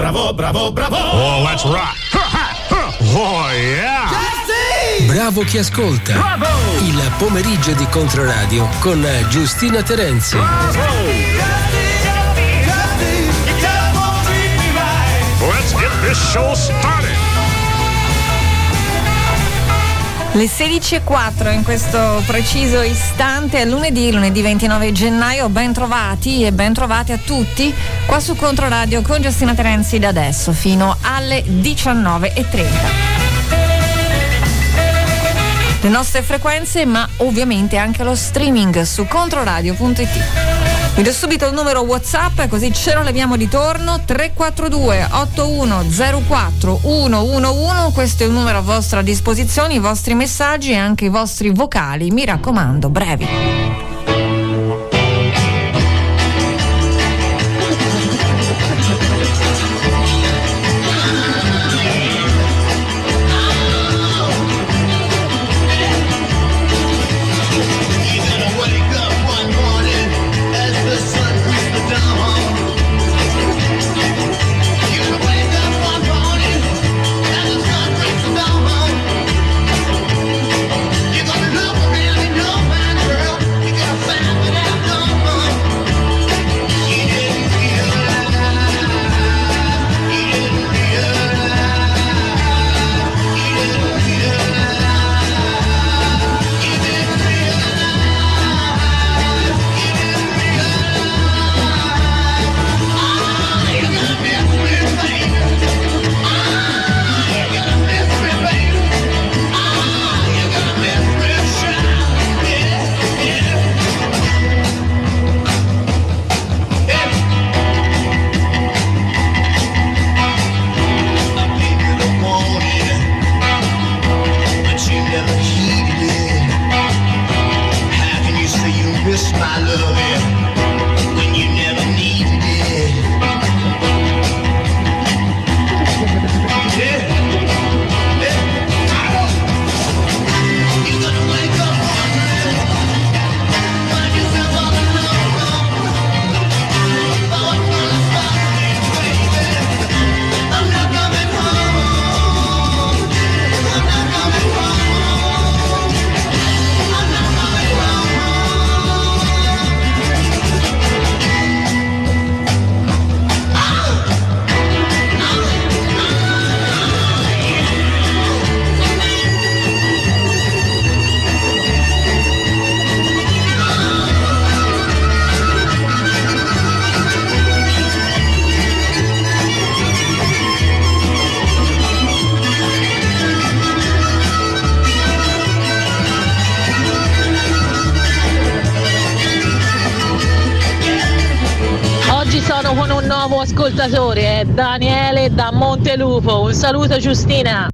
bravo, bravo, bravo. Oh, let's rock. Oh, yeah. Bravo chi ascolta. Bravo. Il pomeriggio di Controradio con Giustina Terenzi. Let's get this show started. Le 16.04 in questo preciso istante, è lunedì, lunedì 29 gennaio, ben trovati e ben trovati a tutti qua su Controradio con Giustina Terenzi da adesso fino alle 19.30 le nostre frequenze, ma ovviamente anche lo streaming su controradio.it. Vi do subito il numero WhatsApp così ce lo leviamo di torno 342 8104 111 questo è il numero a vostra disposizione, i vostri messaggi e anche i vostri vocali, mi raccomando, brevi. Saluto Giustina.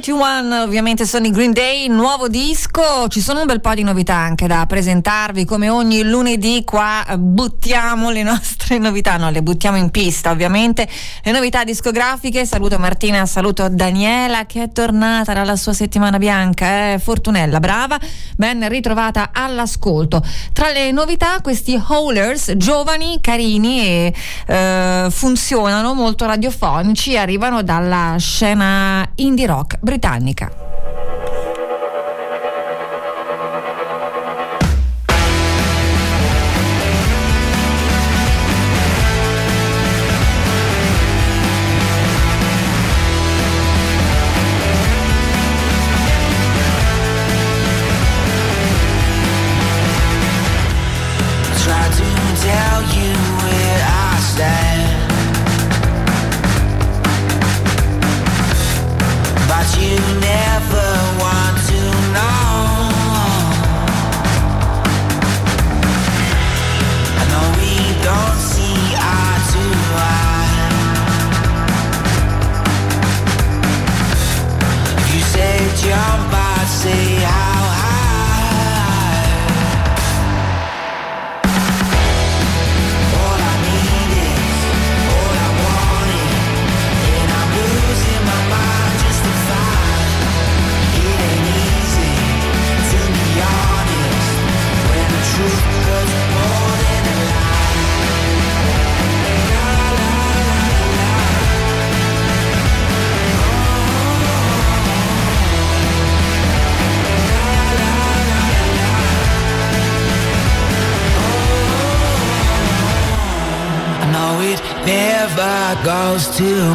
1981 ovviamente sono i Green Day, nuovo disco, ci sono un bel po' di novità anche da presentarvi, come ogni lunedì qua buttiamo le nostre novità, no le buttiamo in pista ovviamente, le novità discografiche, saluto Martina, saluto Daniela che è tornata dalla sua settimana bianca, eh, Fortunella, brava, ben ritrovata all'ascolto. Tra le novità questi Howlers, giovani, carini e eh, funzionano molto radiofonici, arrivano dalla scena indie rock britannica. To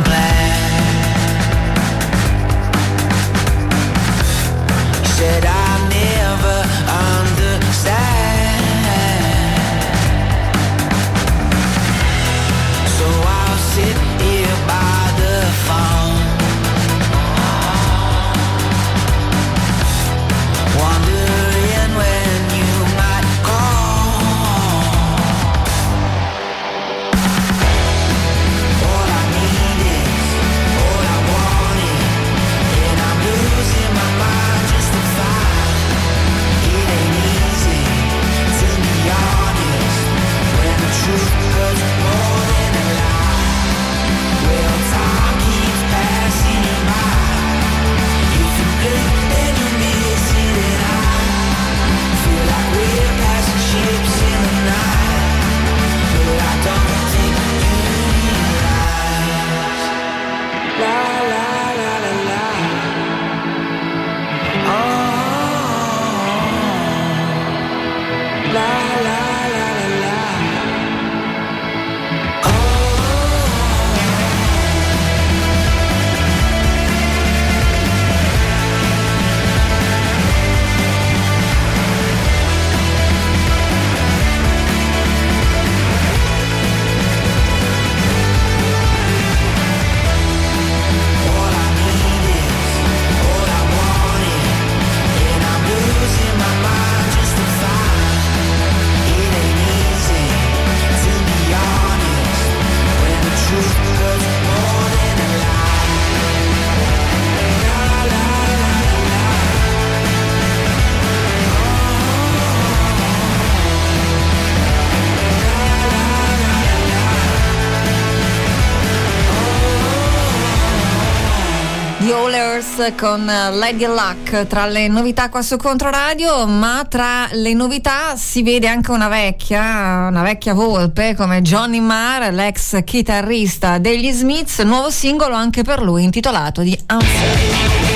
con Lady Luck tra le novità qua su Controradio, ma tra le novità si vede anche una vecchia, una vecchia volpe come Johnny Marr, l'ex chitarrista degli Smiths, nuovo singolo anche per lui intitolato di Answer.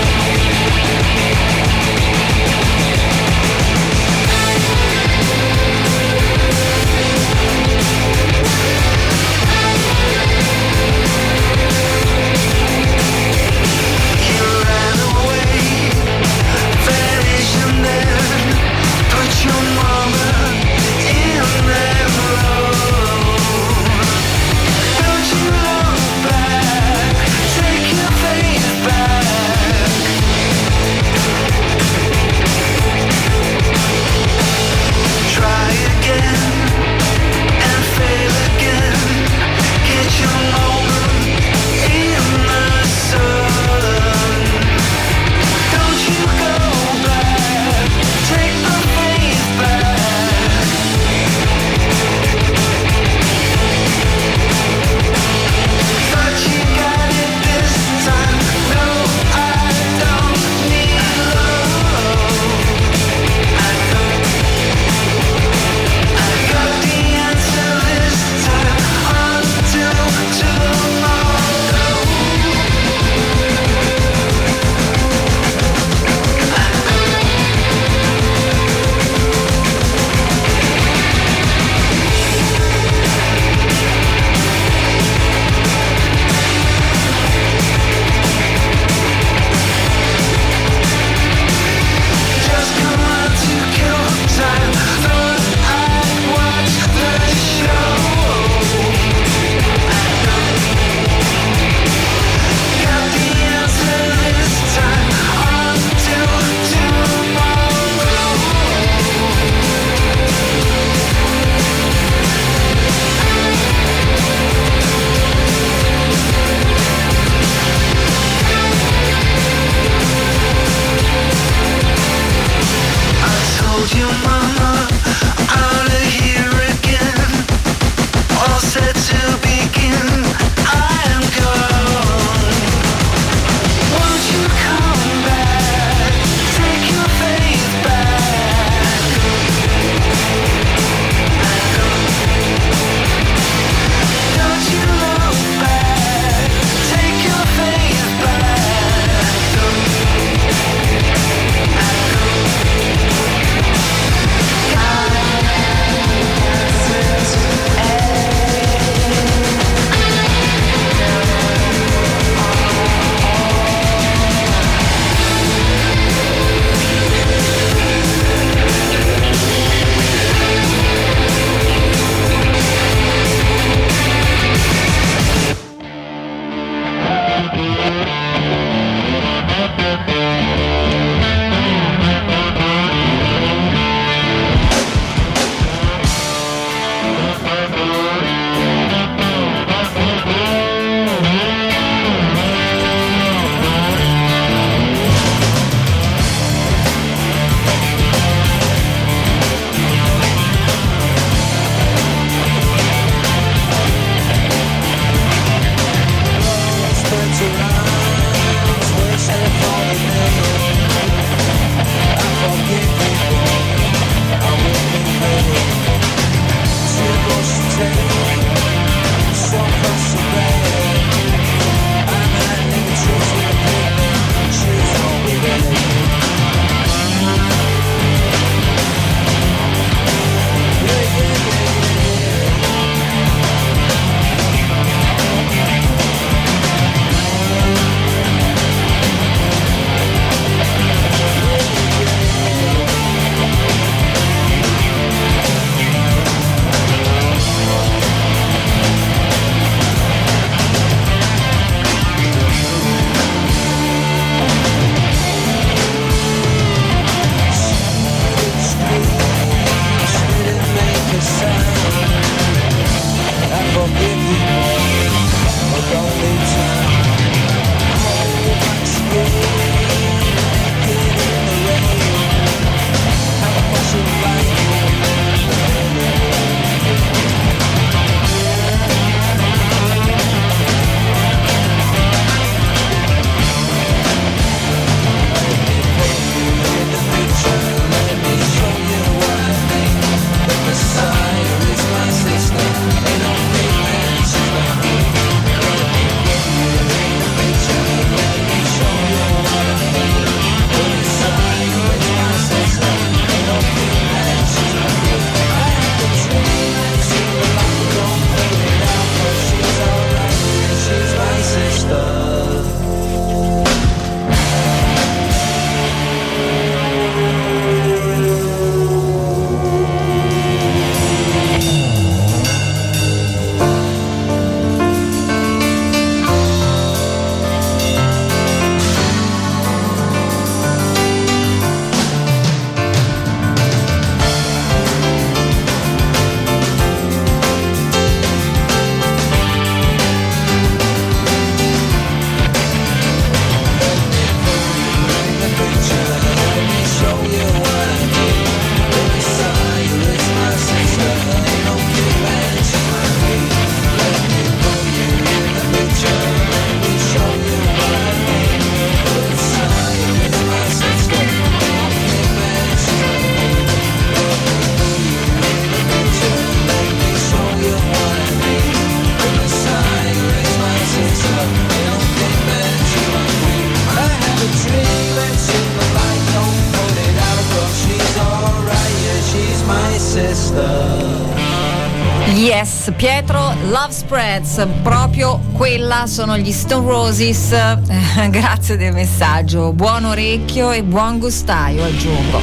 Love Spreads, proprio quella sono gli Stone Roses. Eh, grazie del messaggio, buon orecchio e buon gustaio aggiungo.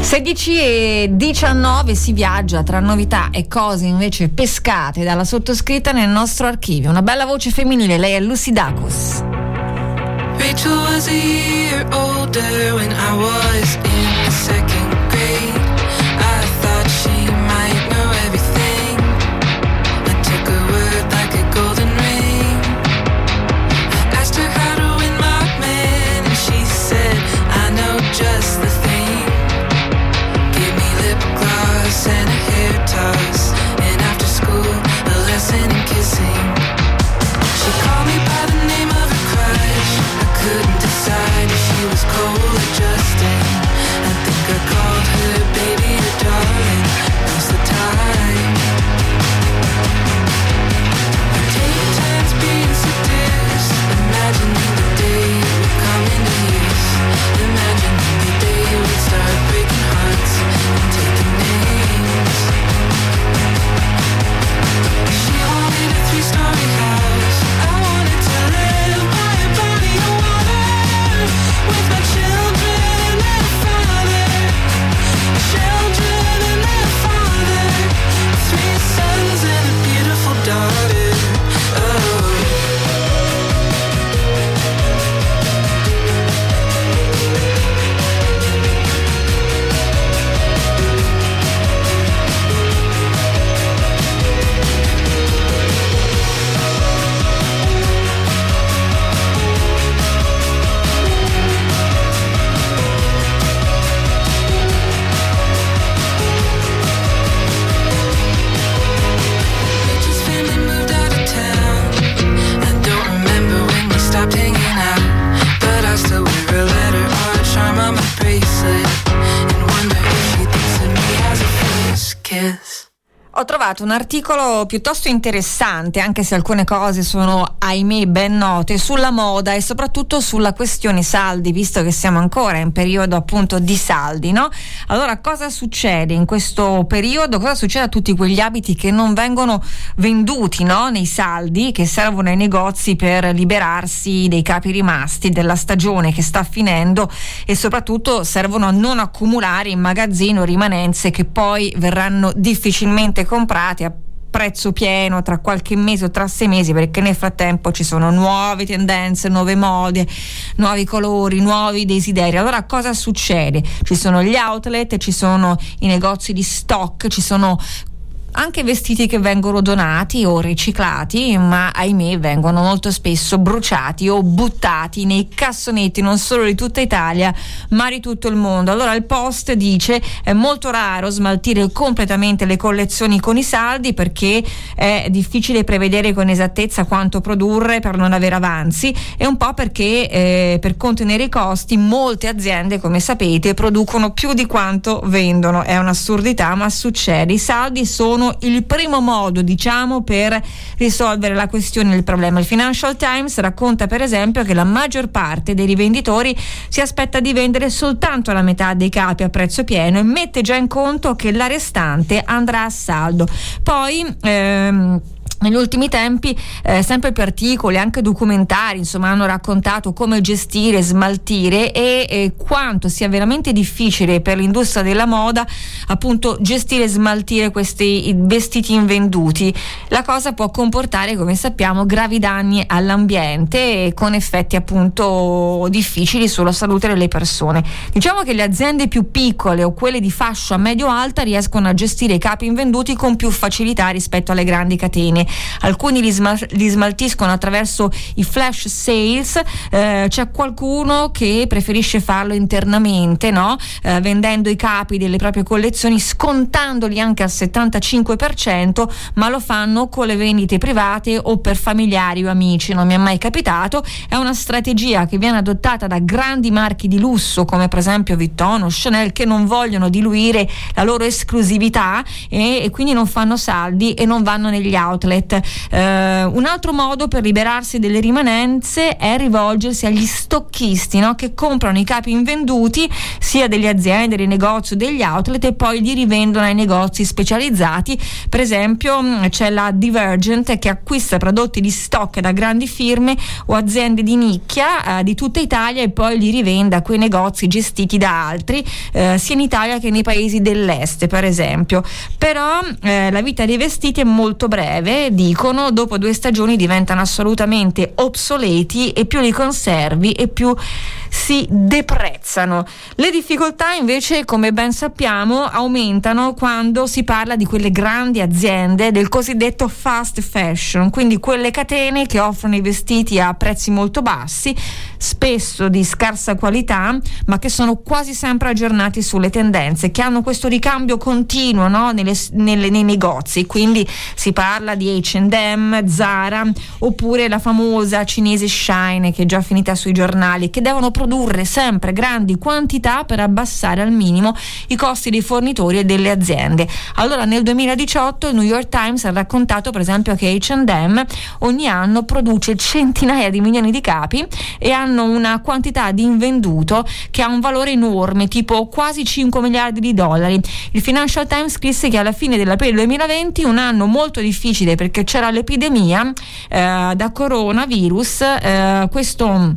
16 e 19 si viaggia tra novità e cose invece pescate dalla sottoscritta nel nostro archivio. Una bella voce femminile, lei è Lucy Dacus. Rachel was a year older when I was in second grade. Trovato un articolo piuttosto interessante, anche se alcune cose sono, ahimè, ben note, sulla moda e soprattutto sulla questione saldi, visto che siamo ancora in periodo appunto di saldi, no? Allora, cosa succede in questo periodo? Cosa succede a tutti quegli abiti che non vengono venduti, no? Nei saldi, che servono ai negozi per liberarsi dei capi rimasti della stagione che sta finendo e soprattutto servono a non accumulare in magazzino rimanenze che poi verranno difficilmente comprate prezzo pieno tra qualche mese o tra sei mesi perché nel frattempo ci sono nuove tendenze, nuove mode, nuovi colori, nuovi desideri. Allora cosa succede? Ci sono gli outlet, ci sono i negozi di stock, ci sono anche vestiti che vengono donati o riciclati, ma ahimè vengono molto spesso bruciati o buttati nei cassonetti non solo di tutta Italia, ma di tutto il mondo. Allora il post dice è molto raro smaltire completamente le collezioni con i saldi perché è difficile prevedere con esattezza quanto produrre per non avere avanzi e un po' perché eh, per contenere i costi molte aziende, come sapete, producono più di quanto vendono. È un'assurdità, ma succede. I saldi sono il primo modo, diciamo, per risolvere la questione del problema. Il Financial Times racconta, per esempio, che la maggior parte dei rivenditori si aspetta di vendere soltanto la metà dei capi a prezzo pieno e mette già in conto che la restante andrà a saldo. Poi ehm, negli ultimi tempi eh, sempre più articoli, anche documentari, insomma, hanno raccontato come gestire, smaltire e eh, quanto sia veramente difficile per l'industria della moda appunto gestire e smaltire questi vestiti invenduti. La cosa può comportare, come sappiamo, gravi danni all'ambiente e con effetti appunto difficili sulla salute delle persone. Diciamo che le aziende più piccole o quelle di fascia medio-alta riescono a gestire i capi invenduti con più facilità rispetto alle grandi catene alcuni li, smal- li, smaltiscono attraverso i flash sales, eh, c'è qualcuno che preferisce farlo internamente, no? eh, vendendo i capi delle proprie collezioni, scontandoli anche al 75%, ma lo fanno con le vendite private o per familiari o amici, non mi è mai capitato, è una strategia che viene adottata da grandi marchi di lusso come per esempio Vuitton o Chanel che non vogliono diluire la loro esclusività e, e quindi non fanno saldi e non vanno negli outlet outlet. Eh, un altro modo per liberarsi delle rimanenze è rivolgersi agli stocchisti no? che comprano i capi invenduti sia delle aziende, dei negozi degli outlet e poi li rivendono ai negozi specializzati. Per esempio mh, c'è la Divergent che acquista prodotti di stock da grandi firme o aziende di nicchia eh, di tutta Italia e poi li rivende a quei negozi gestiti da altri, eh, sia in Italia che nei paesi dell'est, per esempio. Però eh, la vita dei vestiti è molto breve, dicono, dopo due stagioni diventano assolutamente obsoleti e più li conservi e più si deprezzano. Le difficoltà invece, come ben sappiamo, aumentano quando si parla di quelle grandi aziende del cosiddetto fast fashion, quindi quelle catene che offrono i vestiti a prezzi molto bassi, spesso di scarsa qualità, ma che sono quasi sempre aggiornati sulle tendenze, che hanno questo ricambio continuo no? Nelle, nelle, nei negozi. Quindi si parla di HM, Zara oppure la famosa cinese Shine che è già finita sui giornali, che devono produrre sempre grandi quantità per abbassare al minimo i costi dei fornitori e delle aziende. Allora nel 2018 il New York Times ha raccontato per esempio che HM ogni anno produce centinaia di milioni di capi e hanno una quantità di invenduto che ha un valore enorme, tipo quasi 5 miliardi di dollari. Il Financial Times scrisse che alla fine dell'aprile 2020, un anno molto difficile perché c'era l'epidemia eh, da coronavirus, eh, questo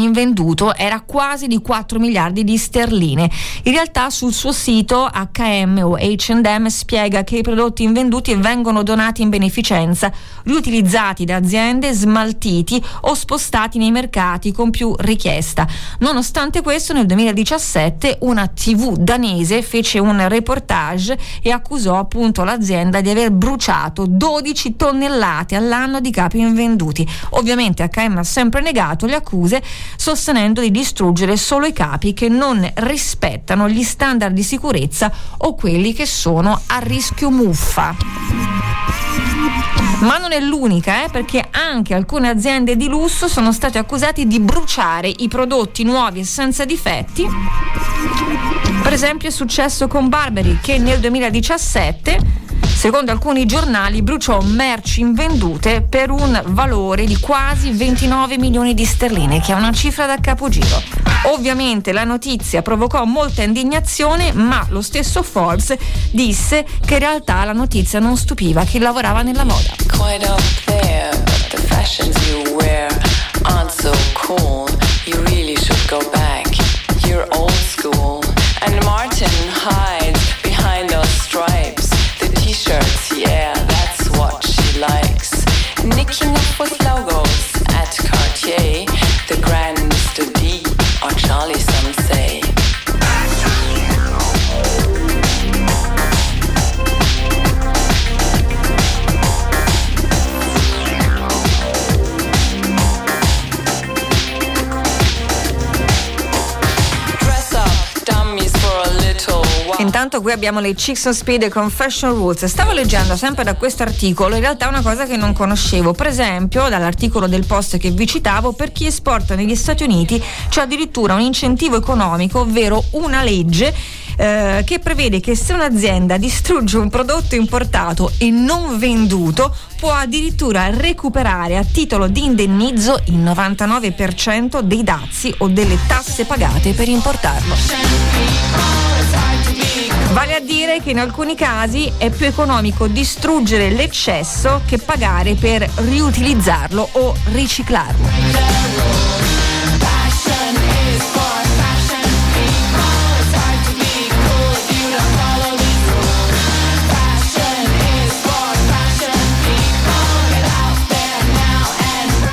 invenduto era quasi di 4 miliardi di sterline. In realtà sul suo sito HM o H&M spiega che i prodotti invenduti vengono donati in beneficenza, riutilizzati da aziende, smaltiti o spostati nei mercati con più richiesta. Nonostante questo nel 2017 una TV danese fece un reportage e accusò appunto l'azienda di aver bruciato 12 tonnellate all'anno di capi invenduti. Ovviamente HM ha sempre negato le accuse sostenendo di distruggere solo i capi che non rispettano gli standard di sicurezza o quelli che sono a rischio muffa. Ma non è l'unica, eh, perché anche alcune aziende di lusso sono state accusate di bruciare i prodotti nuovi e senza difetti. Per esempio è successo con Barberi che nel 2017 secondo alcuni giornali bruciò merci invendute per un valore di quasi 29 milioni di sterline, che è una cifra da capogiro. Ovviamente la notizia provocò molta indignazione, ma lo stesso Forbes disse che in realtà la notizia non stupiva chi lavorava nella moda. Martin hides behind those stripes. T-shirts, yeah, that's what she likes. Nicking up with logos at Cartier. The grand Mr. D or Charlie, Intanto qui abbiamo le Chicks on Speed con Fashion Roots. Stavo leggendo sempre da questo articolo, in realtà una cosa che non conoscevo. Per esempio, dall'articolo del post che vi citavo, per chi esporta negli Stati Uniti c'è addirittura un incentivo economico, ovvero una legge eh, che prevede che se un'azienda distrugge un prodotto importato e non venduto può addirittura recuperare a titolo di indennizzo il 99% dei dazi o delle tasse pagate per importarlo. Vale a dire che in alcuni casi è più economico distruggere l'eccesso che pagare per riutilizzarlo o riciclarlo.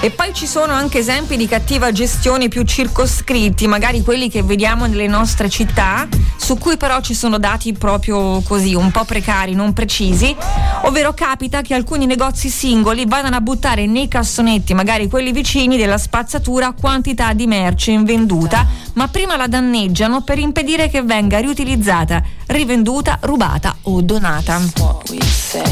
E poi ci sono anche esempi di cattiva gestione più circoscritti, magari quelli che vediamo nelle nostre città, su cui però ci sono dati proprio così, un po' precari, non precisi, ovvero capita che alcuni negozi singoli vadano a buttare nei cassonetti, magari quelli vicini della spazzatura, quantità di merce invenduta, ma prima la danneggiano per impedire che venga riutilizzata, rivenduta, rubata o donata.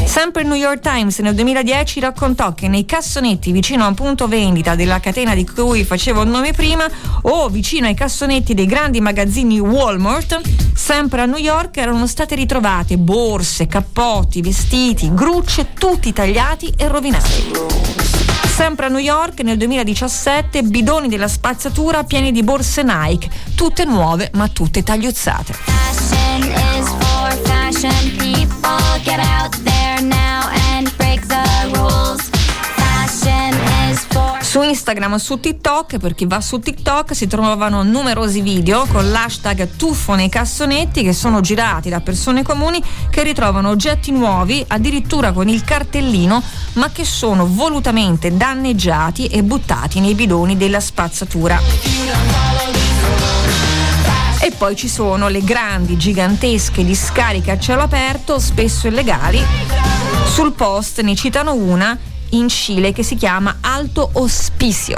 Sempre il New York Times nel 2010 raccontò che nei cassonetti vicino a un punto vendita della catena di cui facevo il nome prima o vicino ai cassonetti dei grandi magazzini Walmart, sempre a New York erano state ritrovate borse, cappotti, vestiti, grucce tutti tagliati e rovinati. Sempre a New York nel 2017 bidoni della spazzatura pieni di borse Nike, tutte nuove ma tutte tagliozzate. People. Get out there now and break the rules. Su Instagram o su TikTok, per chi va su TikTok, si trovano numerosi video con l'hashtag tuffo nei cassonetti che sono girati da persone comuni che ritrovano oggetti nuovi, addirittura con il cartellino, ma che sono volutamente danneggiati e buttati nei bidoni della spazzatura. E poi ci sono le grandi, gigantesche discariche a cielo aperto, spesso illegali. Sul post ne citano una in Cile che si chiama Alto Ospicio.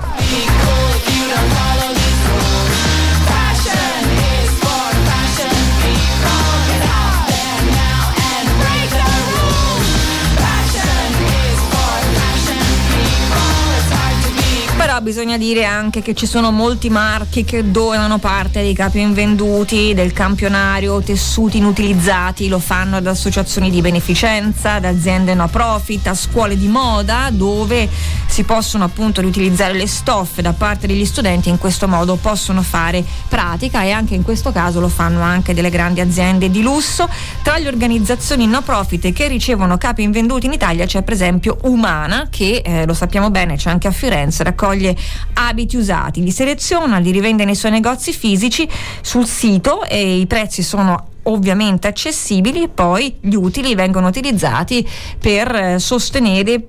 Però bisogna dire anche che ci sono molti marchi che donano parte dei capi invenduti, del campionario, tessuti inutilizzati, lo fanno ad associazioni di beneficenza, ad aziende no profit, a scuole di moda dove si possono appunto riutilizzare le stoffe da parte degli studenti in questo modo possono fare pratica e anche in questo caso lo fanno anche delle grandi aziende di lusso. Tra le organizzazioni no profit che ricevono capi invenduti in Italia c'è per esempio Umana che eh, lo sappiamo bene c'è anche a Firenze, raccoglie abiti usati, li seleziona, li rivende nei suoi negozi fisici sul sito e i prezzi sono ovviamente accessibili poi gli utili vengono utilizzati per eh, sostenere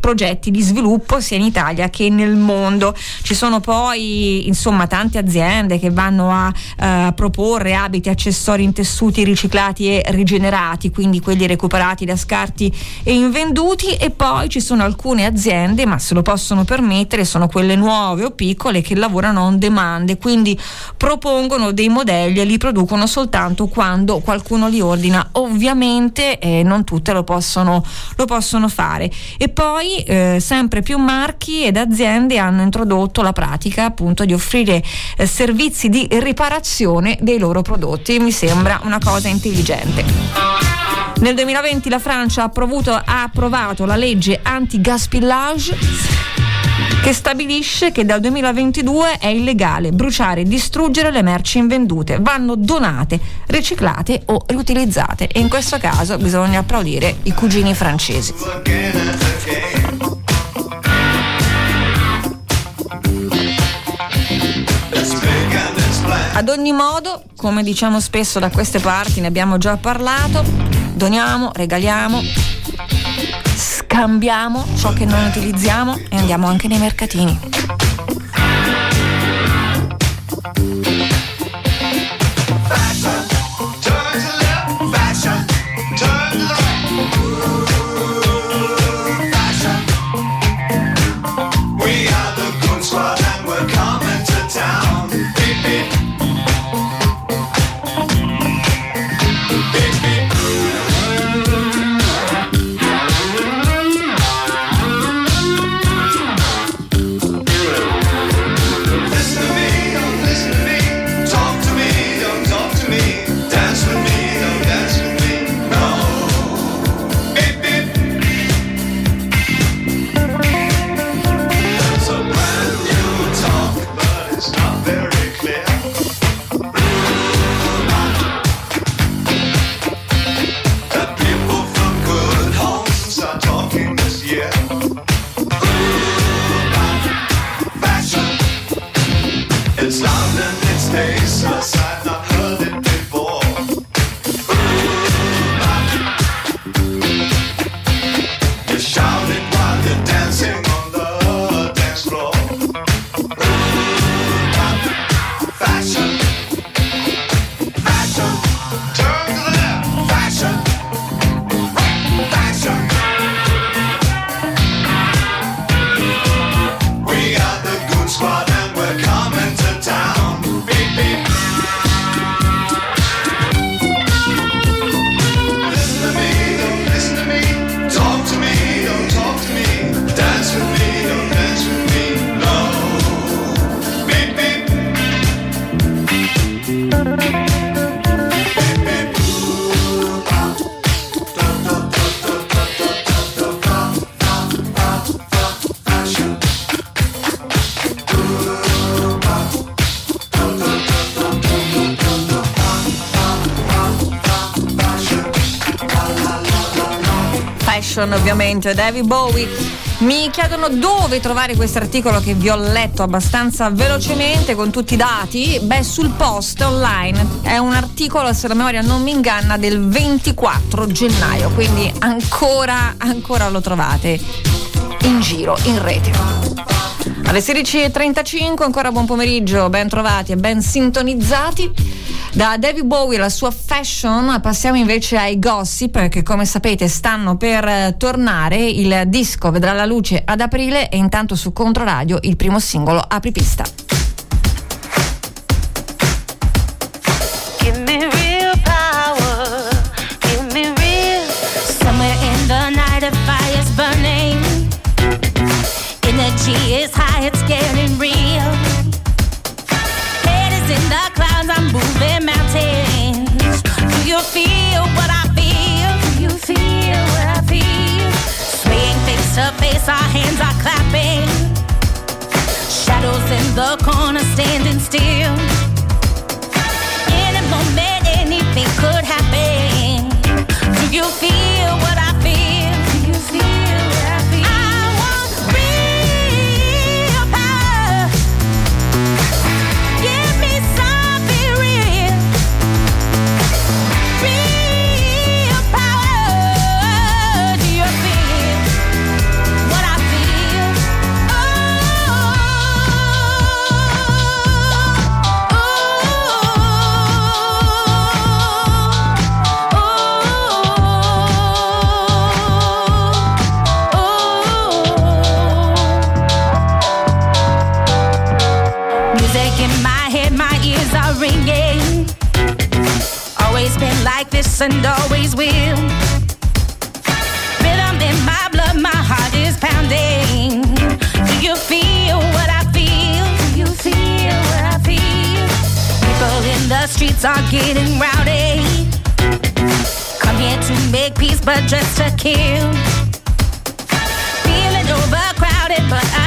progetti di sviluppo sia in Italia che nel mondo. Ci sono poi insomma tante aziende che vanno a eh, proporre abiti, accessori in tessuti riciclati e rigenerati, quindi quelli recuperati da scarti e invenduti e poi ci sono alcune aziende, ma se lo possono permettere, sono quelle nuove o piccole che lavorano on demand quindi propongono dei modelli e li producono soltanto quando qualcuno li ordina. Ovviamente eh, non tutte lo possono, lo possono fare. E poi eh, sempre più marchi ed aziende hanno introdotto la pratica appunto di offrire eh, servizi di riparazione dei loro prodotti. Mi sembra una cosa intelligente. Nel 2020 la Francia ha, approvuto- ha approvato la legge anti-gaspillage che stabilisce che dal 2022 è illegale bruciare e distruggere le merci invendute, vanno donate, riciclate o riutilizzate. E in questo caso bisogna applaudire i cugini francesi. Ad ogni modo, come diciamo spesso da queste parti, ne abbiamo già parlato, doniamo, regaliamo, scambiamo ciò che non utilizziamo e andiamo anche nei mercatini. We fashion ovviamente, David Bowie. Mi chiedono dove trovare questo articolo che vi ho letto abbastanza velocemente con tutti i dati. Beh, sul post online è un articolo, se la memoria non mi inganna, del 24 gennaio, quindi ancora, ancora lo trovate in giro, in rete. Alle 16.35 ancora buon pomeriggio, ben trovati e ben sintonizzati. Da David Bowie la sua fashion passiamo invece ai gossip che come sapete stanno per eh, tornare. Il disco vedrà la luce ad aprile e intanto su Controradio il primo singolo Apripista. The streets are getting rowdy. Come here to make peace, but just to kill. Feeling overcrowded, but I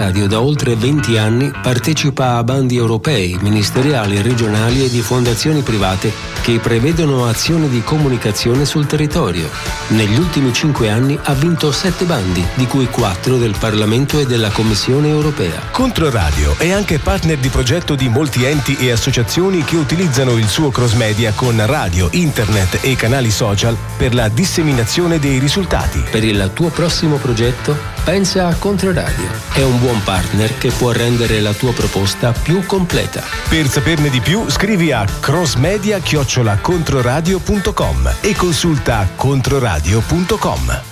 Controradio da oltre 20 anni partecipa a bandi europei, ministeriali, regionali e di fondazioni private che prevedono azioni di comunicazione sul territorio. Negli ultimi 5 anni ha vinto 7 bandi, di cui 4 del Parlamento e della Commissione europea. Controradio è anche partner di progetto di molti enti e associazioni che utilizzano il suo cross media con radio, internet e canali social per la disseminazione dei risultati. Per il tuo prossimo progetto, pensa a Controradio. È un buon partner che può rendere la tua proposta più completa. Per saperne di più, scrivi a crossmedia-controradio.com e consulta controradio.com.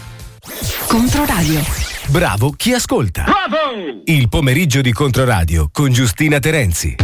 Controradio. Bravo chi ascolta. Bravo! Il pomeriggio di Controradio con Giustina Terenzi.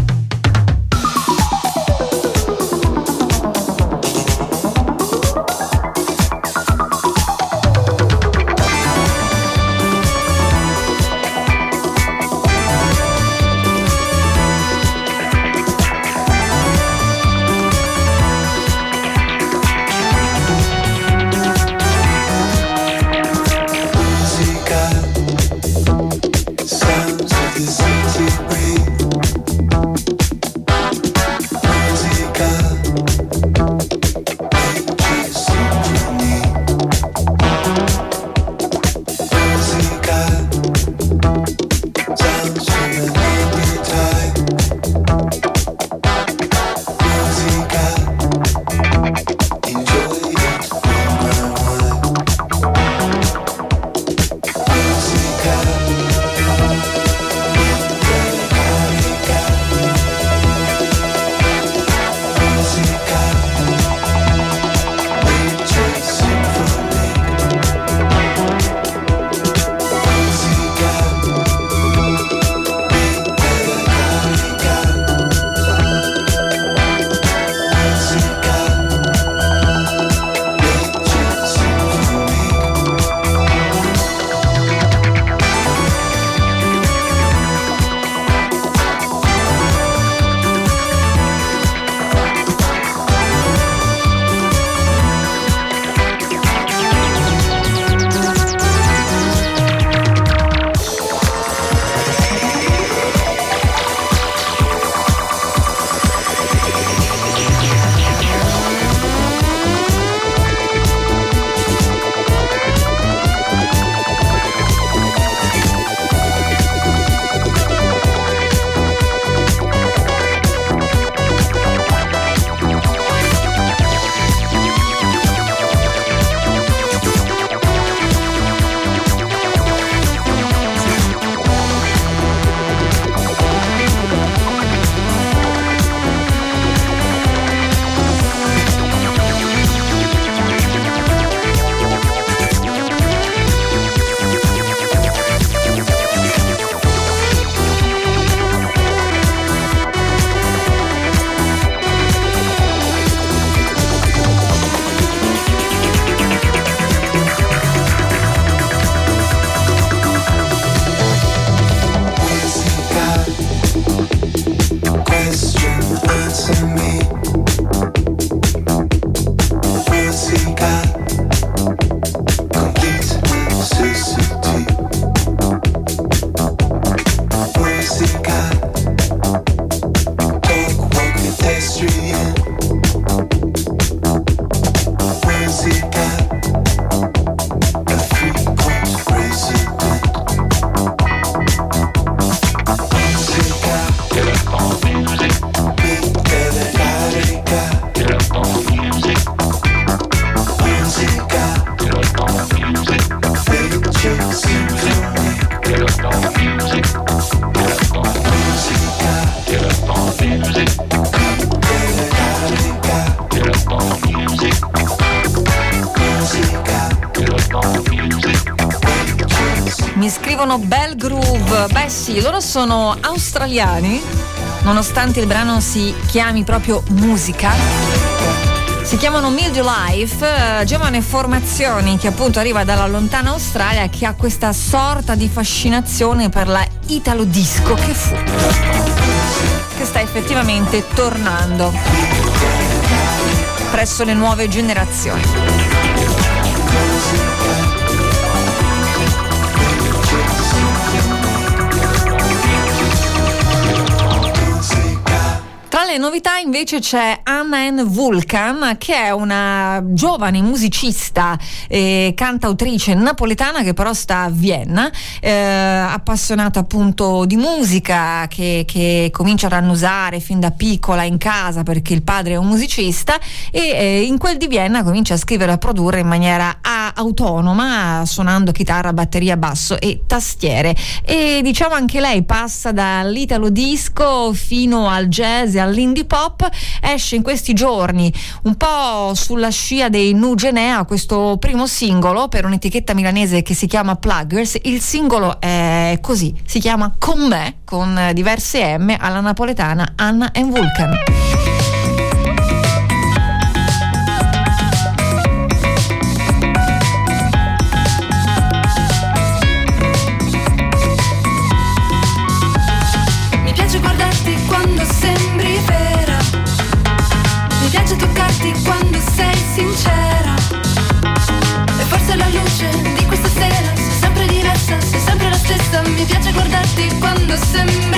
Sì, loro sono australiani, nonostante il brano si chiami proprio musica. Si chiamano Mildew Life, eh, giovane formazione che appunto arriva dalla lontana Australia che ha questa sorta di fascinazione per la italo disco che fu, che sta effettivamente tornando presso le nuove generazioni. Tra le novità invece c'è Amen Vulcan che è una giovane musicista e cantautrice napoletana che però sta a Vienna, eh, appassionata appunto di musica che, che, comincia ad annusare fin da piccola in casa perché il padre è un musicista e eh, in quel di Vienna comincia a scrivere e a produrre in maniera autonoma suonando chitarra, batteria, basso e tastiere e diciamo anche lei passa dall'italo disco fino al jazz e all'indie pop, esce in questi giorni un po' sulla scia dei Nu Genea questo primo singolo per un'etichetta milanese che si chiama Pluggers. Il singolo è così, si chiama Con me, con diverse M alla napoletana Anna and Vulcan. Guardarti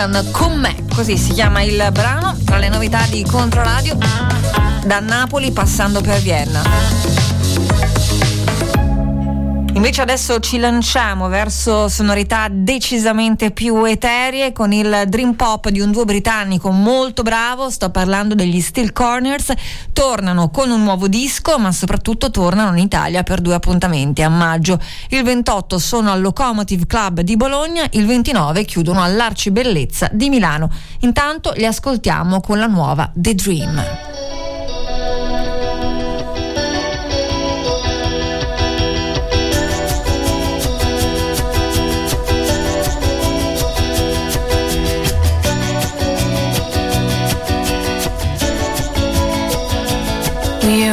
Vulcan con me, così si chiama il brano, tra le novità di Controradio, da Napoli passando per Vienna. Invece adesso ci lanciamo verso sonorità decisamente più eteree con il dream pop di un duo britannico molto bravo, sto parlando degli Steel Corners, tornano con un nuovo disco ma soprattutto tornano in Italia per due appuntamenti a maggio. Il 28 sono al Locomotive Club di Bologna, il 29 chiudono all'Arcibellezza di Milano. Intanto li ascoltiamo con la nuova The Dream.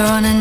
running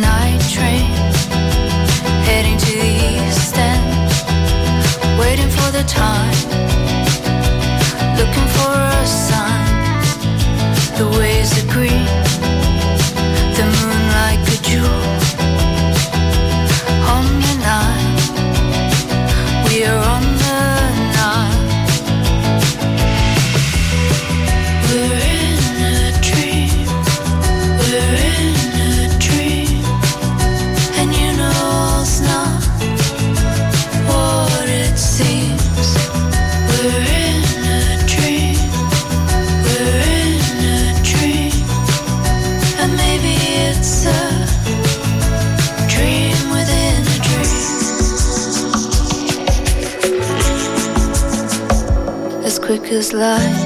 quick as light,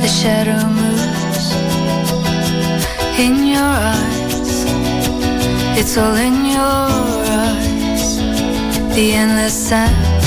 the shadow moves in your eyes. It's all in your eyes. The endless sands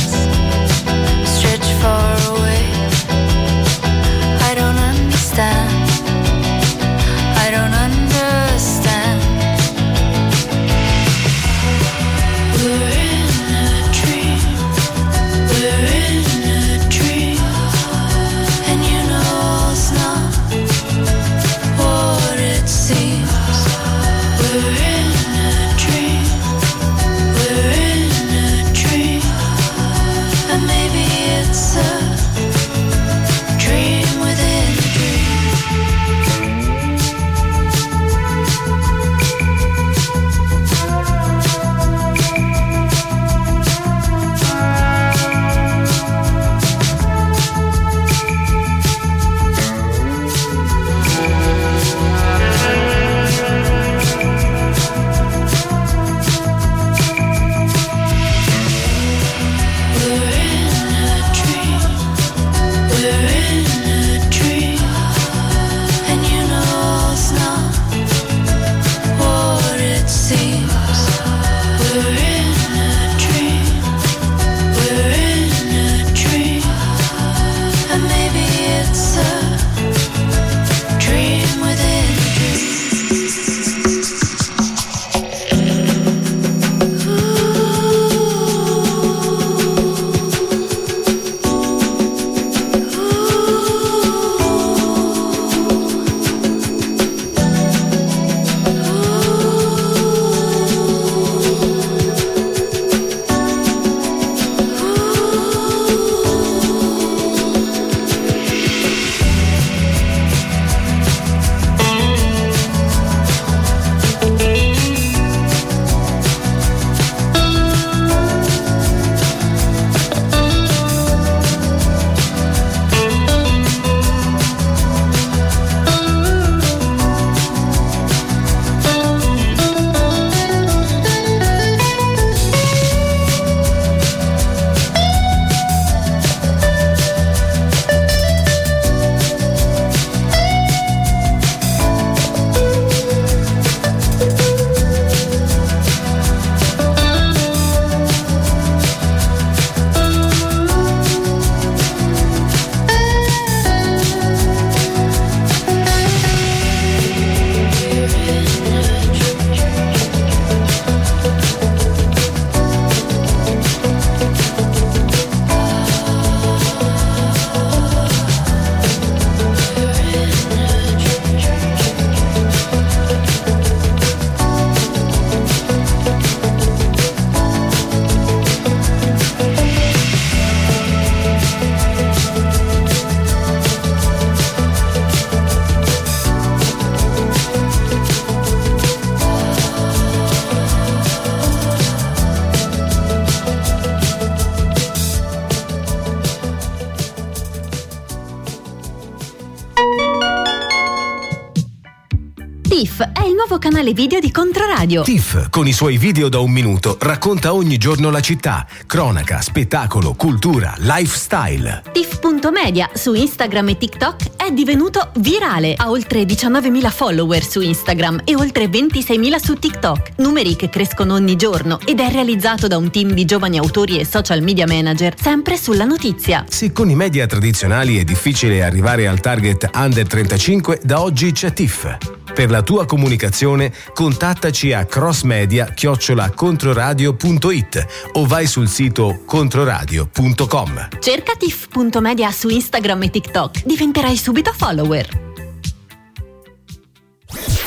canale video di Controradio. TIFF, con i suoi video da un minuto, racconta ogni giorno la città. Cronaca, spettacolo, cultura, lifestyle. TIFF.media su Instagram e TikTok è divenuto virale. Ha oltre 19.000 follower su Instagram e oltre 26.000 su TikTok. Numeri che crescono ogni giorno ed è realizzato da un team di giovani autori e social media manager, sempre sulla notizia. Se con i media tradizionali è difficile arrivare al target under 35, da oggi c'è TIFF. Per la tua comunicazione contattaci a crossmedia-controradio.it o vai sul sito controradio.com. Cerca tiff.media su Instagram e TikTok, diventerai subito follower.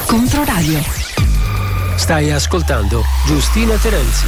Controradio. Stai ascoltando Giustina Terenzi.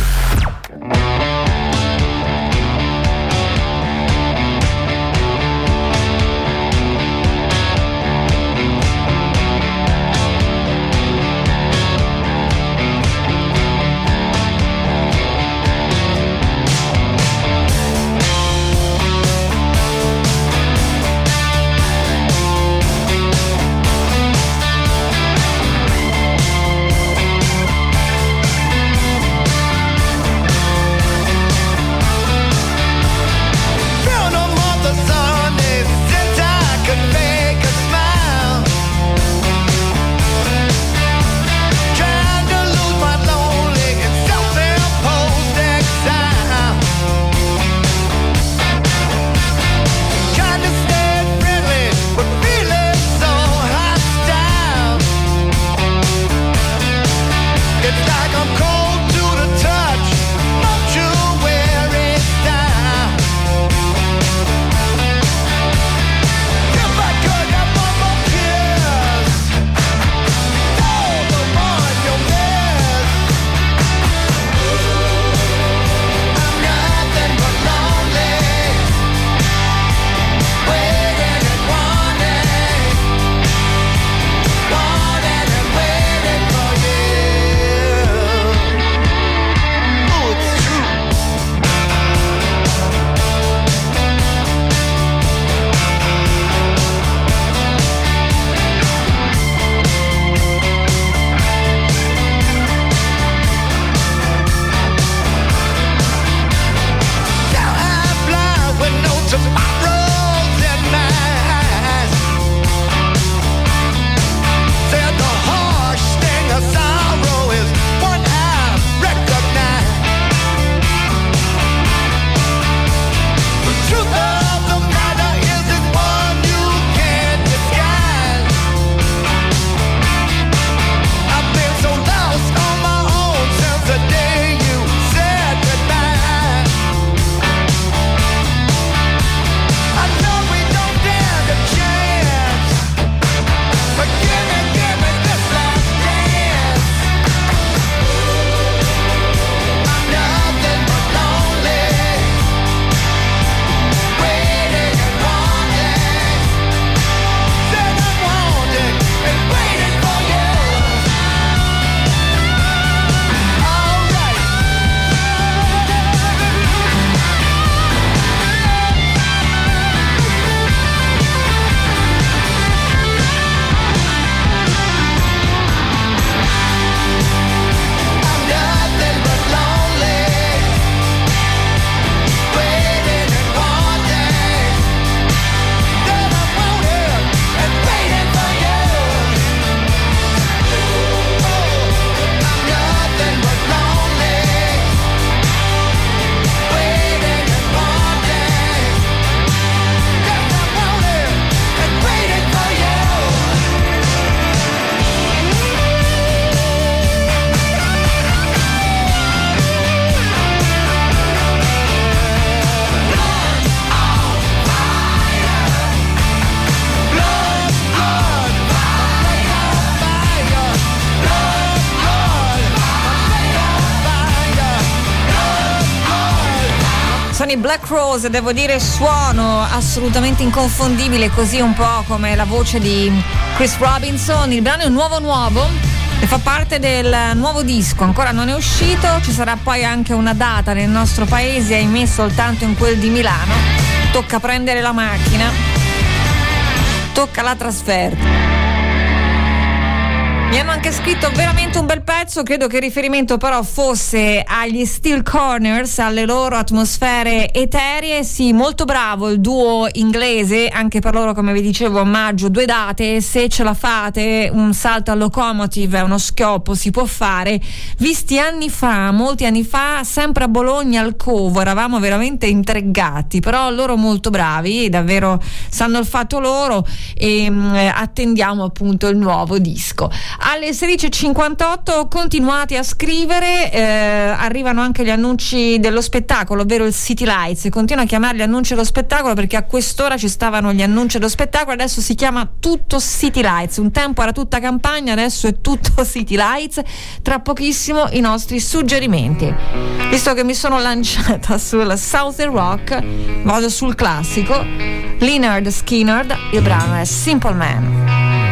Rose, devo dire suono assolutamente inconfondibile, così un po' come la voce di Chris Robinson. Il brano è un nuovo nuovo e fa parte del nuovo disco, ancora non è uscito, ci sarà poi anche una data nel nostro paese, ahimè soltanto in quel di Milano. Tocca prendere la macchina, tocca la trasferta. Mi hanno anche scritto veramente un bel pezzo, credo che il riferimento però fosse agli Steel Corners, alle loro atmosfere eteree. Sì, molto bravo il duo inglese, anche per loro come vi dicevo omaggio due date, se ce la fate un salto al locomotive, uno schioppo si può fare. Visti anni fa, molti anni fa, sempre a Bologna al Covo, eravamo veramente intrigati, però loro molto bravi, davvero sanno il fatto loro e mh, attendiamo appunto il nuovo disco. Alle 16.58 continuate a scrivere, eh, arrivano anche gli annunci dello spettacolo, ovvero il City Lights. Continua a chiamarli annunci dello spettacolo perché a quest'ora ci stavano gli annunci dello spettacolo, adesso si chiama tutto City Lights. Un tempo era tutta campagna, adesso è tutto City Lights. Tra pochissimo i nostri suggerimenti. Visto che mi sono lanciata sul Southern Rock, vado sul classico. Leonard Skinner, il brano è Simple Man.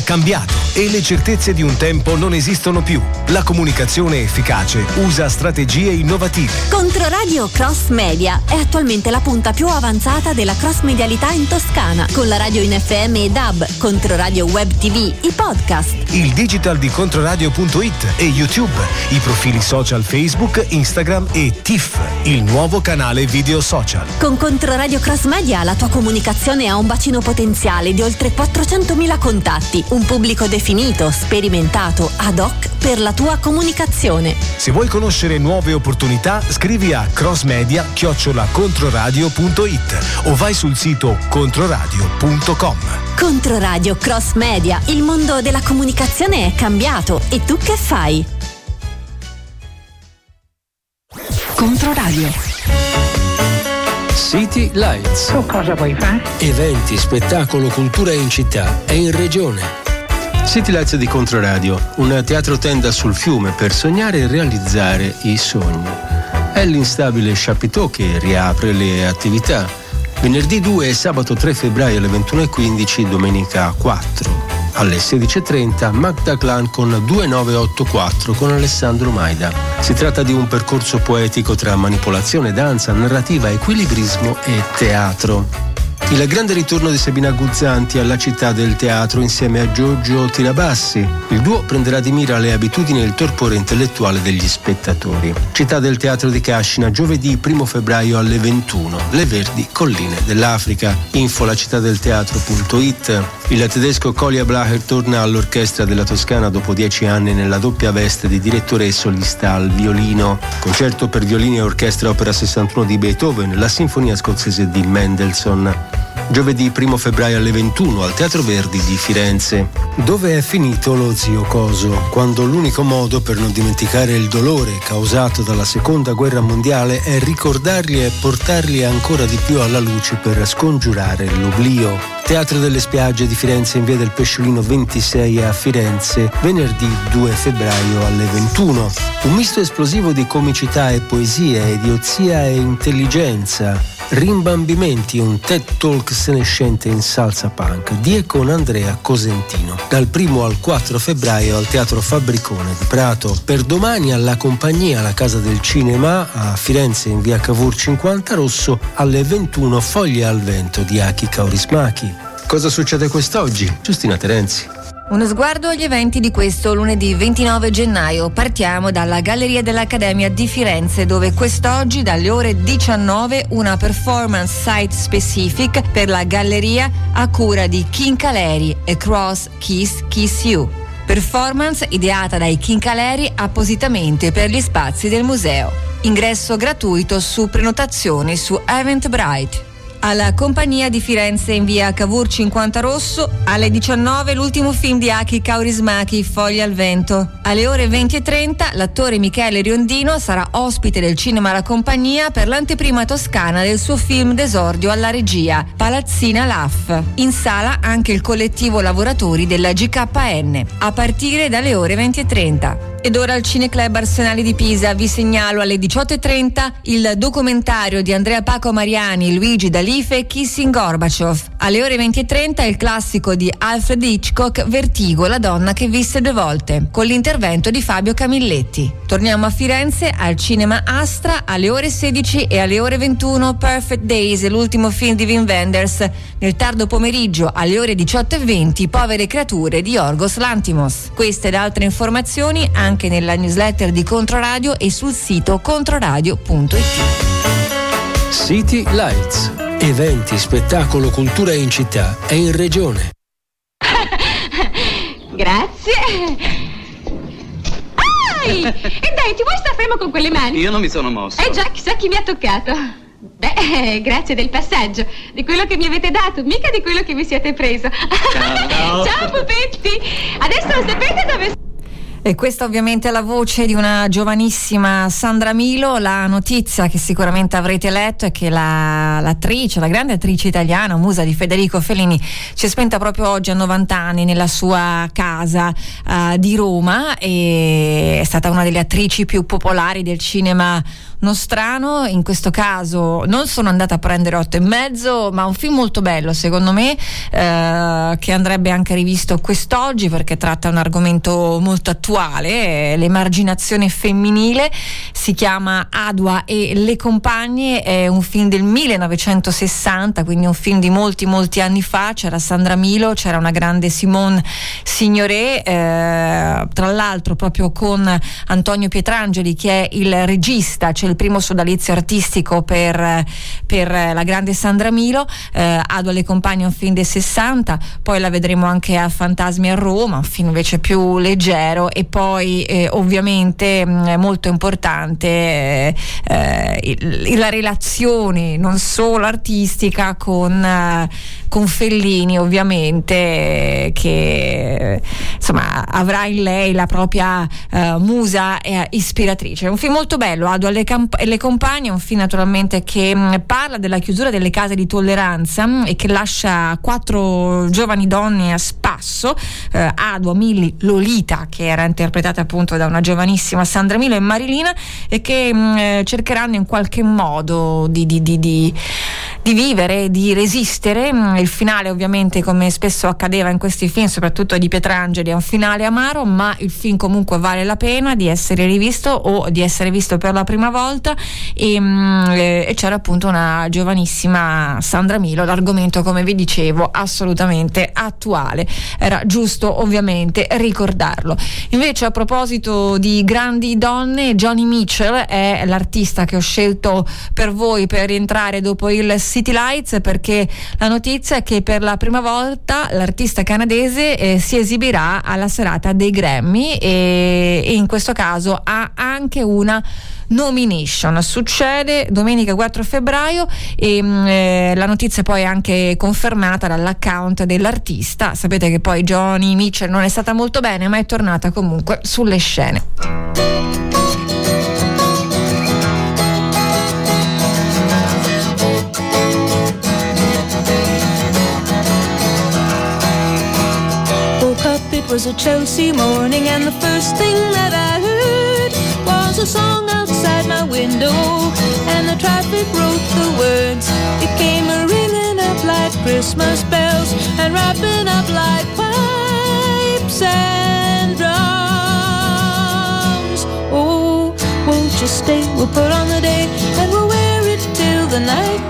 È cambiato e le certezze di un tempo non esistono più. La comunicazione efficace usa strategie innovative. Controradio Cross Media è attualmente la punta più avanzata della cross medialità in Toscana, con la radio in FM e DAB, Controradio Web TV, i podcast. Il digital di controradio.it e YouTube, i profili social Facebook, Instagram e TIFF, il nuovo canale video social. Con Controradio Cross Media la tua comunicazione ha un bacino potenziale di oltre 400.000 contatti, un pubblico definito, sperimentato, ad hoc per la tua comunicazione. Se vuoi conoscere nuove opportunità, scrivi a crossmedia-controradio.it o vai sul sito controradio.com. Controradio Cross Media, il mondo della comunicazione è cambiato e tu che fai? Controradio. City Lights. cosa vuoi fare? Eventi, spettacolo, cultura in città e in regione. City Lights di Controradio, un teatro tenda sul fiume per sognare e realizzare i sogni. È l'instabile Chapiteau che riapre le attività. Venerdì 2 e sabato 3 febbraio alle 21.15, domenica 4 alle 16.30 Magda Clan con 2984 con Alessandro Maida. Si tratta di un percorso poetico tra manipolazione, danza, narrativa, equilibrismo e teatro. Il grande ritorno di Sabina Guzzanti alla città del teatro insieme a Giorgio Tirabassi. Il duo prenderà di mira le abitudini e il torpore intellettuale degli spettatori. Città del teatro di Cascina, giovedì 1 febbraio alle 21. Le Verdi Colline dell'Africa. Info la città del teatro.it. Il tedesco Colia Blacher torna all'orchestra della Toscana dopo dieci anni nella doppia veste di direttore e solista al violino. Concerto per violini e orchestra opera 61 di Beethoven, la sinfonia scozzese di Mendelssohn giovedì 1 febbraio alle 21 al Teatro Verdi di Firenze. Dove è finito lo zio Coso, quando l'unico modo per non dimenticare il dolore causato dalla seconda guerra mondiale è ricordarli e portarli ancora di più alla luce per scongiurare l'oblio. Teatro delle spiagge di Firenze in via del Pesciolino 26 a Firenze, venerdì 2 febbraio alle 21. Un misto esplosivo di comicità e poesia, idiozia e intelligenza. Rimbambimenti, un TED Talk senescente in salsa punk di e con Andrea Cosentino. Dal 1 al 4 febbraio al Teatro Fabbricone di Prato. Per domani alla compagnia La Casa del Cinema a Firenze in via Cavour 50 Rosso alle 21 Foglie al vento di Aki Kaurismaki. Cosa succede quest'oggi? Giustina Terenzi. Uno sguardo agli eventi di questo lunedì 29 gennaio. Partiamo dalla Galleria dell'Accademia di Firenze dove quest'oggi dalle ore 19 una performance site specific per la galleria a cura di King Caleri e Cross Kiss Kiss You. Performance ideata dai King Caleri appositamente per gli spazi del museo. Ingresso gratuito su prenotazioni su Eventbrite alla compagnia di Firenze in via Cavour 50 Rosso, alle 19 l'ultimo film di Aki Kaurismaki, Foglie al vento. Alle ore 20.30 l'attore Michele Riondino sarà ospite del cinema La Compagnia per l'anteprima toscana del suo film d'esordio alla regia, Palazzina LAF. In sala anche il collettivo lavoratori della GKN, a partire dalle ore 20.30. Ed ora al Cineclub Arsenali di Pisa vi segnalo alle 18.30 il documentario di Andrea Paco Mariani, Luigi D'Alife e Kissing Gorbaciov. Alle ore 20.30 il classico di Alfred Hitchcock Vertigo, la donna che visse due volte, con l'intervento di Fabio Camilletti. Torniamo a Firenze al Cinema Astra alle ore 16 e alle ore 21 Perfect Days, l'ultimo film di Wim Wenders. Nel tardo pomeriggio alle ore 18.20 Povere creature di Orgos Lantimos. Queste ed altre informazioni anche nella newsletter di Controradio e sul sito controradio.it. City Lights. Eventi, spettacolo, cultura in città e in regione. Grazie. Ai! E dai, ti vuoi star fermo con quelle mani? Io non mi sono mosso. Eh già, chissà chi mi ha toccato. Beh, eh, grazie del passaggio, di quello che mi avete dato, mica di quello che vi siete preso. Ciao. Ciao pupetti! Adesso sapete dove... E questa ovviamente è la voce di una giovanissima Sandra Milo. La notizia che sicuramente avrete letto è che la, l'attrice, la grande attrice italiana, musa di Federico Fellini, si è spenta proprio oggi a 90 anni nella sua casa uh, di Roma e è stata una delle attrici più popolari del cinema nostrano. In questo caso non sono andata a prendere otto e mezzo, ma un film molto bello secondo me, eh, che andrebbe anche rivisto quest'oggi perché tratta un argomento molto attuale, l'emarginazione femminile. Si chiama Adua e le compagne, è un film del 1960, quindi un film di molti molti anni fa. C'era Sandra Milo, c'era una grande Simone Signoret, eh, tra l'altro proprio con Antonio Pietrangeli che è il regista, c'è il primo sodalizio artistico per, per la grande Sandra Milo, eh, Ado alle compagne un film del 60, poi la vedremo anche a Fantasmi a Roma, un film invece più leggero e poi eh, ovviamente mh, molto importante eh, eh, la relazione non solo artistica con, eh, con Fellini ovviamente che insomma avrà in lei la propria eh, musa ispiratrice. È un film molto bello, Ado alle camp- le compagne un film naturalmente che mh, parla della chiusura delle case di tolleranza mh, e che lascia quattro giovani donne a spasso, eh, Adua, Milli, Lolita, che era interpretata appunto da una giovanissima Sandra Milo e Marilina, e che mh, cercheranno in qualche modo di, di, di, di vivere, di resistere. Il finale ovviamente come spesso accadeva in questi film, soprattutto di Pietrangeli, è un finale amaro, ma il film comunque vale la pena di essere rivisto o di essere visto per la prima volta e, mh, e c'era appunto una giovanissima Sandra Milo, l'argomento come vi dicevo assolutamente attuale, era giusto ovviamente ricordarlo. Invece a proposito di grandi donne, Johnny Mitchell è l'artista che ho scelto per voi per rientrare dopo il City Lights perché la notizia è che per la prima volta l'artista canadese eh, si esibirà alla serata dei Grammy e, e in questo caso ha anche una nomination. Succede domenica 4 febbraio e mh, eh, la notizia poi è anche confermata dall'account dell'artista. Sapete che poi Johnny Mitchell non è stata molto bene, ma è tornata comunque sulle scene. It was a Chelsea morning, and the first thing that I heard was a song my window, and the traffic wrote the words. It came a ringing up like Christmas bells, and wrapping up like pipes and drums. Oh, won't you stay? We'll put on the day, and we'll wear it till the night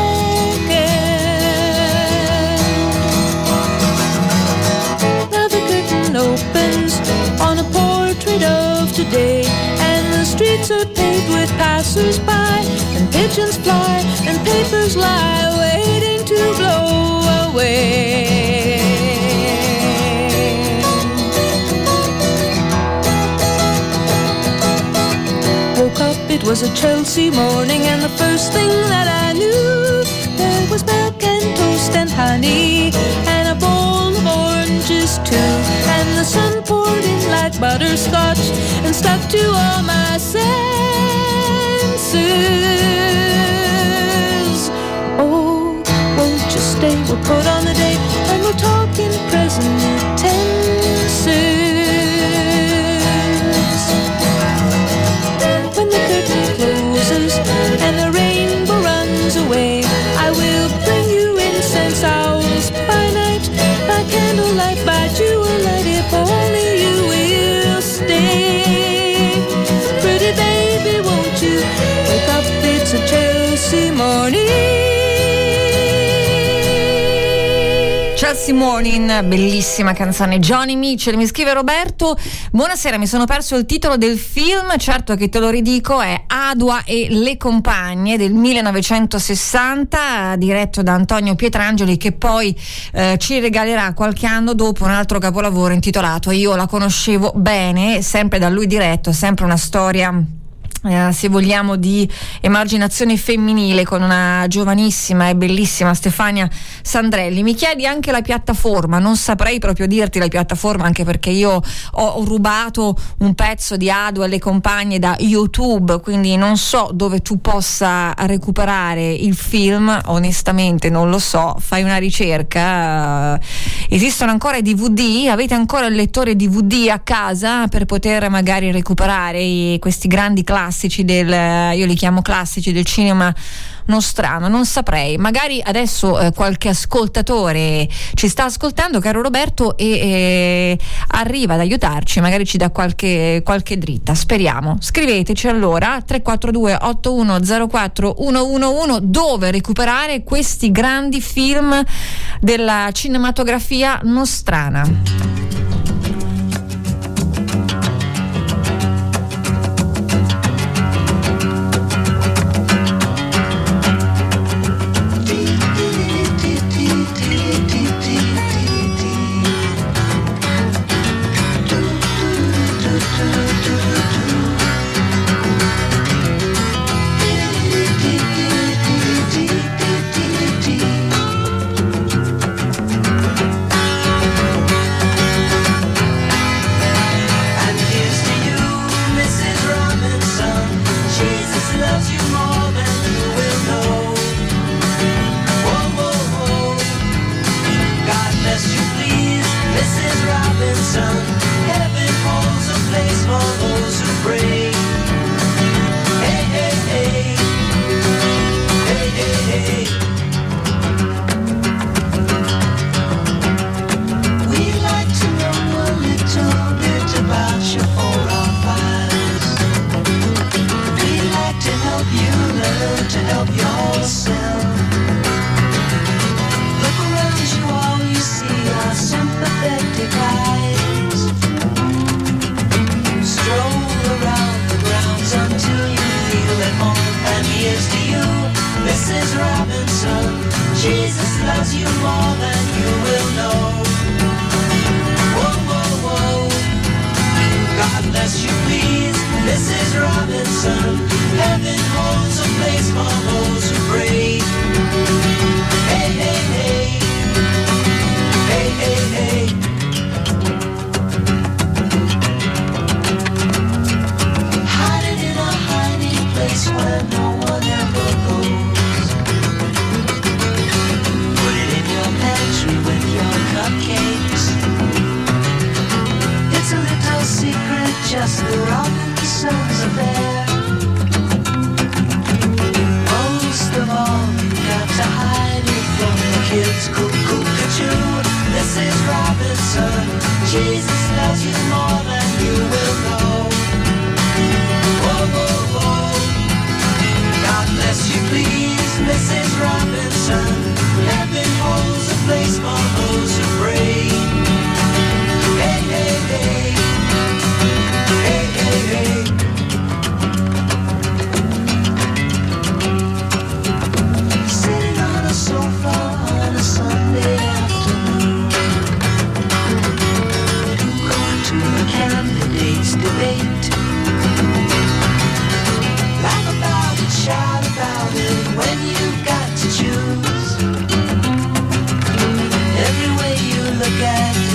Today, and the streets are paved with passers-by, and pigeons fly, and papers lie waiting to blow away. Woke up, it was a Chelsea morning, and the first thing that I knew, there was milk and toast and honey, and oranges too. And the sun poured in like butterscotch and stuck to all my senses. Oh, won't you stay? We'll put on the day, and we'll talk in present tenses. Chelsea Morning, bellissima canzone. Johnny Mitchell, mi scrive Roberto. Buonasera, mi sono perso il titolo del film, certo che te lo ridico, è Adua e le compagne del 1960, diretto da Antonio Pietrangeli, che poi eh, ci regalerà qualche anno dopo un altro capolavoro intitolato Io la conoscevo bene, sempre da lui diretto, sempre una storia eh, se vogliamo, di emarginazione femminile con una giovanissima e bellissima Stefania Sandrelli. Mi chiedi anche la piattaforma, non saprei proprio dirti la piattaforma anche perché io ho rubato un pezzo di Adu alle compagne da YouTube, quindi non so dove tu possa recuperare il film, onestamente non lo so, fai una ricerca. Eh, esistono ancora i DVD? Avete ancora il lettore DVD a casa per poter magari recuperare questi grandi classici del, io li chiamo classici del cinema nostrano, non saprei. Magari adesso eh, qualche ascoltatore ci sta ascoltando, caro Roberto, e eh, arriva ad aiutarci, magari ci dà qualche, qualche dritta, speriamo. Scriveteci allora 342 8104 111 dove recuperare questi grandi film della cinematografia nostrana.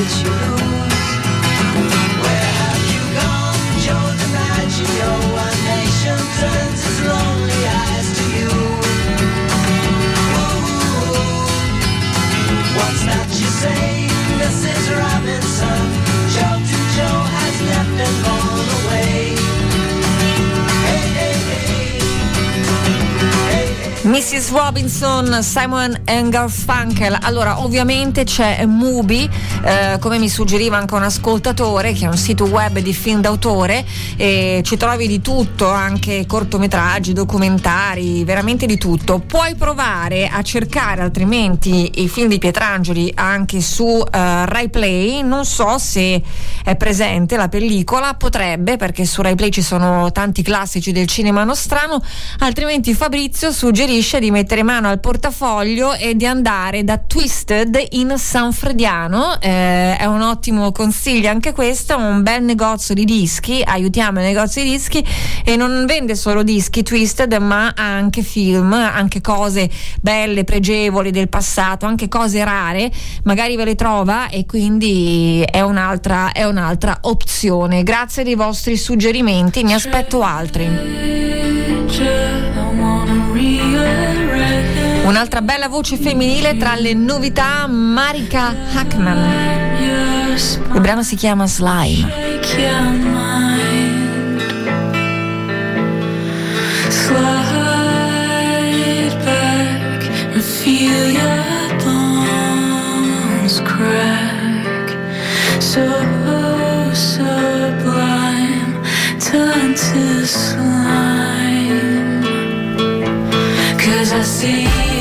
去。留 Mrs. Robinson, Simon Garfunkel. Allora, ovviamente c'è Mubi, eh, come mi suggeriva anche un ascoltatore, che è un sito web di film d'autore, e ci trovi di tutto, anche cortometraggi, documentari, veramente di tutto. Puoi provare a cercare altrimenti i film di Pietrangeli anche su eh, Rai Play. Non so se è presente la pellicola, potrebbe, perché su Rai Play ci sono tanti classici del cinema nostrano, altrimenti Fabrizio suggerisce di mettere mano al portafoglio e di andare da Twisted in San Frediano. Eh, è un ottimo consiglio anche questo, un bel negozio di dischi, aiutiamo il negozio di dischi e non vende solo dischi Twisted ma anche film, anche cose belle, pregevoli del passato, anche cose rare, magari ve le trova e quindi è un'altra, è un'altra opzione. Grazie dei vostri suggerimenti, ne aspetto altri. Un'altra bella voce femminile tra le novità Marika Hackman. Il brano si chiama Slime. Slide back and feel your bones crack. So sublime, turn to slime. Cause I see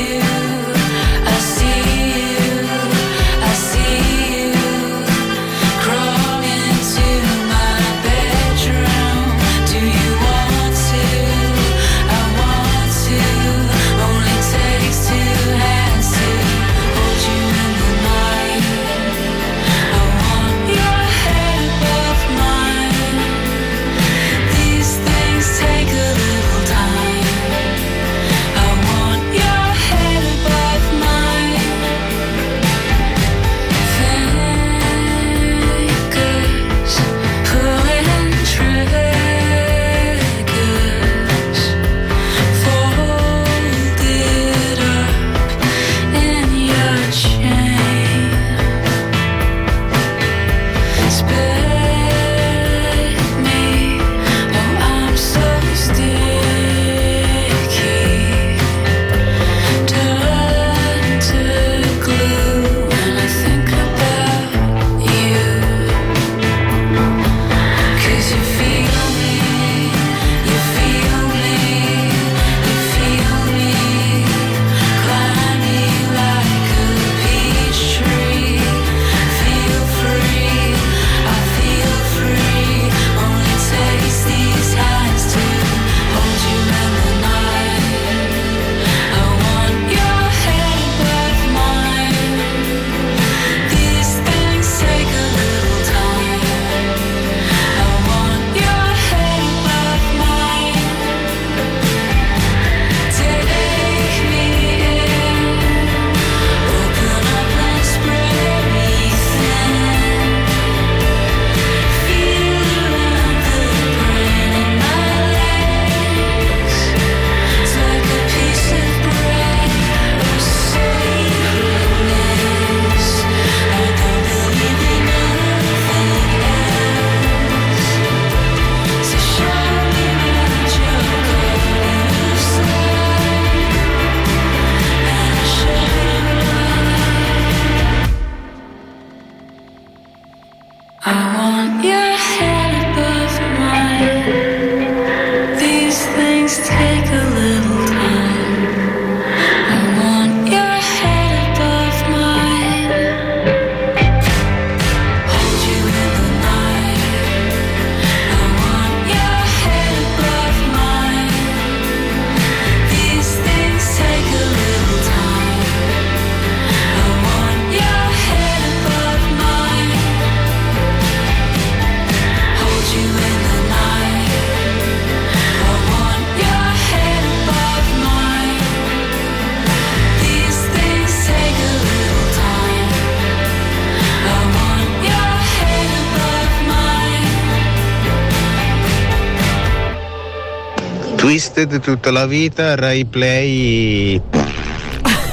Twisted tutta la vita, Rai Play.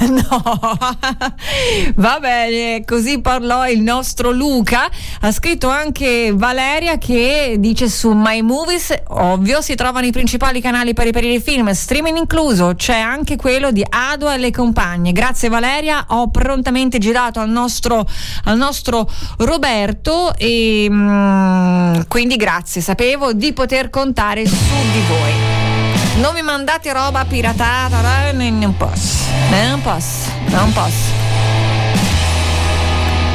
No, va bene, così parlò il nostro Luca. Ha scritto anche Valeria che dice su My Movies, ovvio, si trovano i principali canali per riperire i film, streaming incluso, c'è anche quello di Ado e le compagne. Grazie Valeria, ho prontamente girato al nostro, al nostro Roberto e mm, quindi grazie, sapevo di poter contare su di voi. Non mi mandate roba piratata, non posso, non posso, non posso.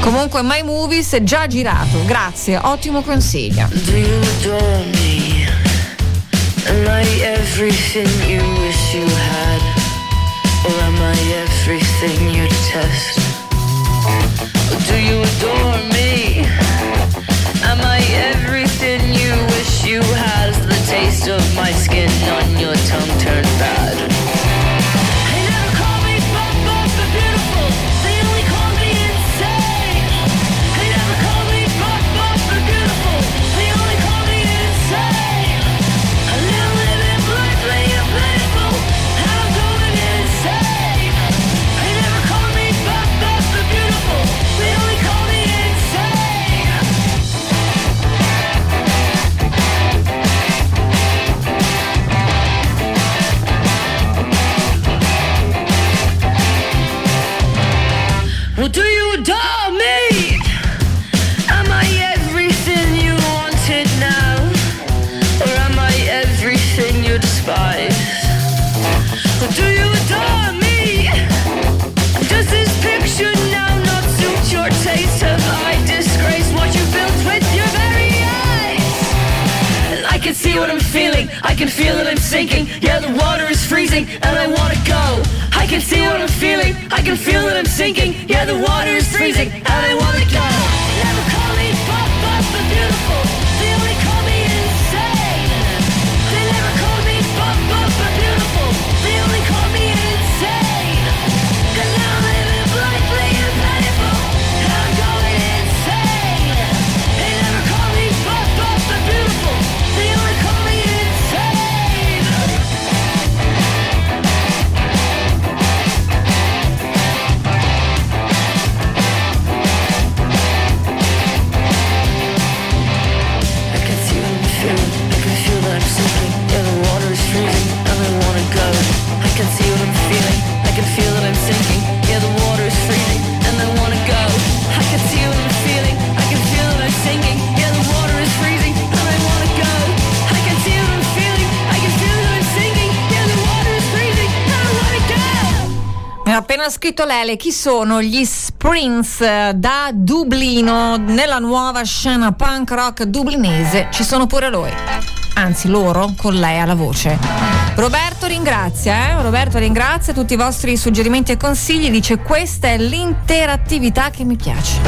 Comunque My Movies è già girato, grazie, ottimo consiglio. Do you adore me? Am I everything you wish you had? Or am I everything you detest? Do you adore me? What I'm feeling. I can feel that I'm sinking. Yeah, the water is freezing, and I wanna go. I can see what I'm feeling. I can feel that I'm sinking. Yeah, the water is freezing, and I wanna go. Appena scritto Lele chi sono gli Springs eh, da Dublino nella nuova scena punk rock dublinese. Ci sono pure loro. Anzi, loro con lei alla voce. Roberto ringrazia, eh? Roberto ringrazia tutti i vostri suggerimenti e consigli. Dice: Questa è l'interattività che mi piace.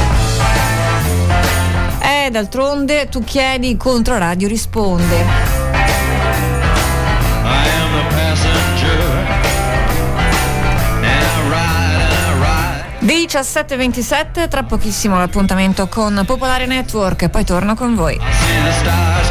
Eh, d'altronde tu chiedi, Controradio risponde. 17.27, tra pochissimo l'appuntamento con Popolare Network, poi torno con voi. See the stars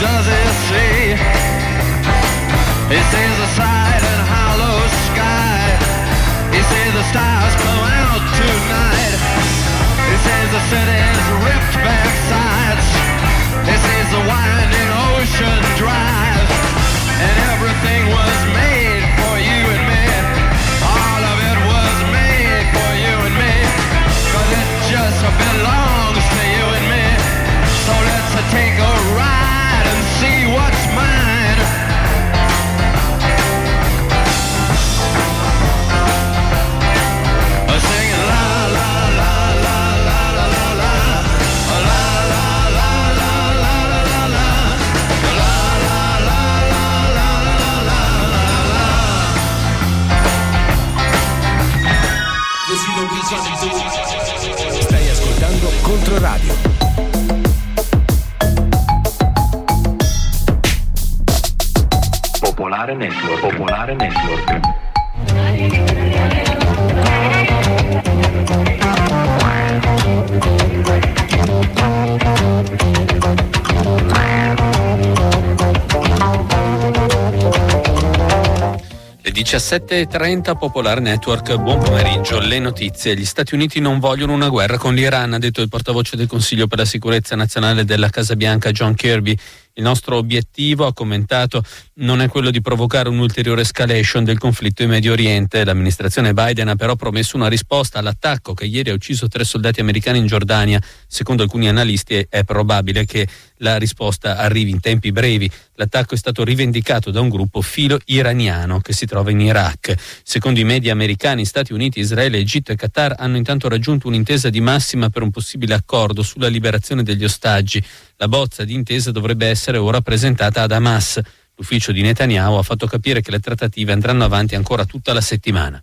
does he see? He sees a side and hollow sky. He sees the stars come out tonight. He sees the city's ripped back sides. He sees the winding ocean drive. And everything was made for you and me. All of it was made for you and me. Cause it just belongs to you and me. So let's take a ride Controradio. 17.30 Popolare Network, buon pomeriggio. Le notizie. Gli Stati Uniti non vogliono una guerra con l'Iran, ha detto il portavoce del Consiglio per la sicurezza nazionale della Casa Bianca John Kirby. Il nostro obiettivo, ha commentato, non è quello di provocare un'ulteriore escalation del conflitto in Medio Oriente. L'amministrazione Biden ha però promesso una risposta all'attacco che ieri ha ucciso tre soldati americani in Giordania. Secondo alcuni analisti è probabile che la risposta arrivi in tempi brevi. L'attacco è stato rivendicato da un gruppo filo iraniano che si trova in Iraq. Secondo i media americani, Stati Uniti, Israele, Egitto e Qatar hanno intanto raggiunto un'intesa di massima per un possibile accordo sulla liberazione degli ostaggi. La bozza di intesa dovrebbe essere ora presentata ad Hamas. L'ufficio di Netanyahu ha fatto capire che le trattative andranno avanti ancora tutta la settimana.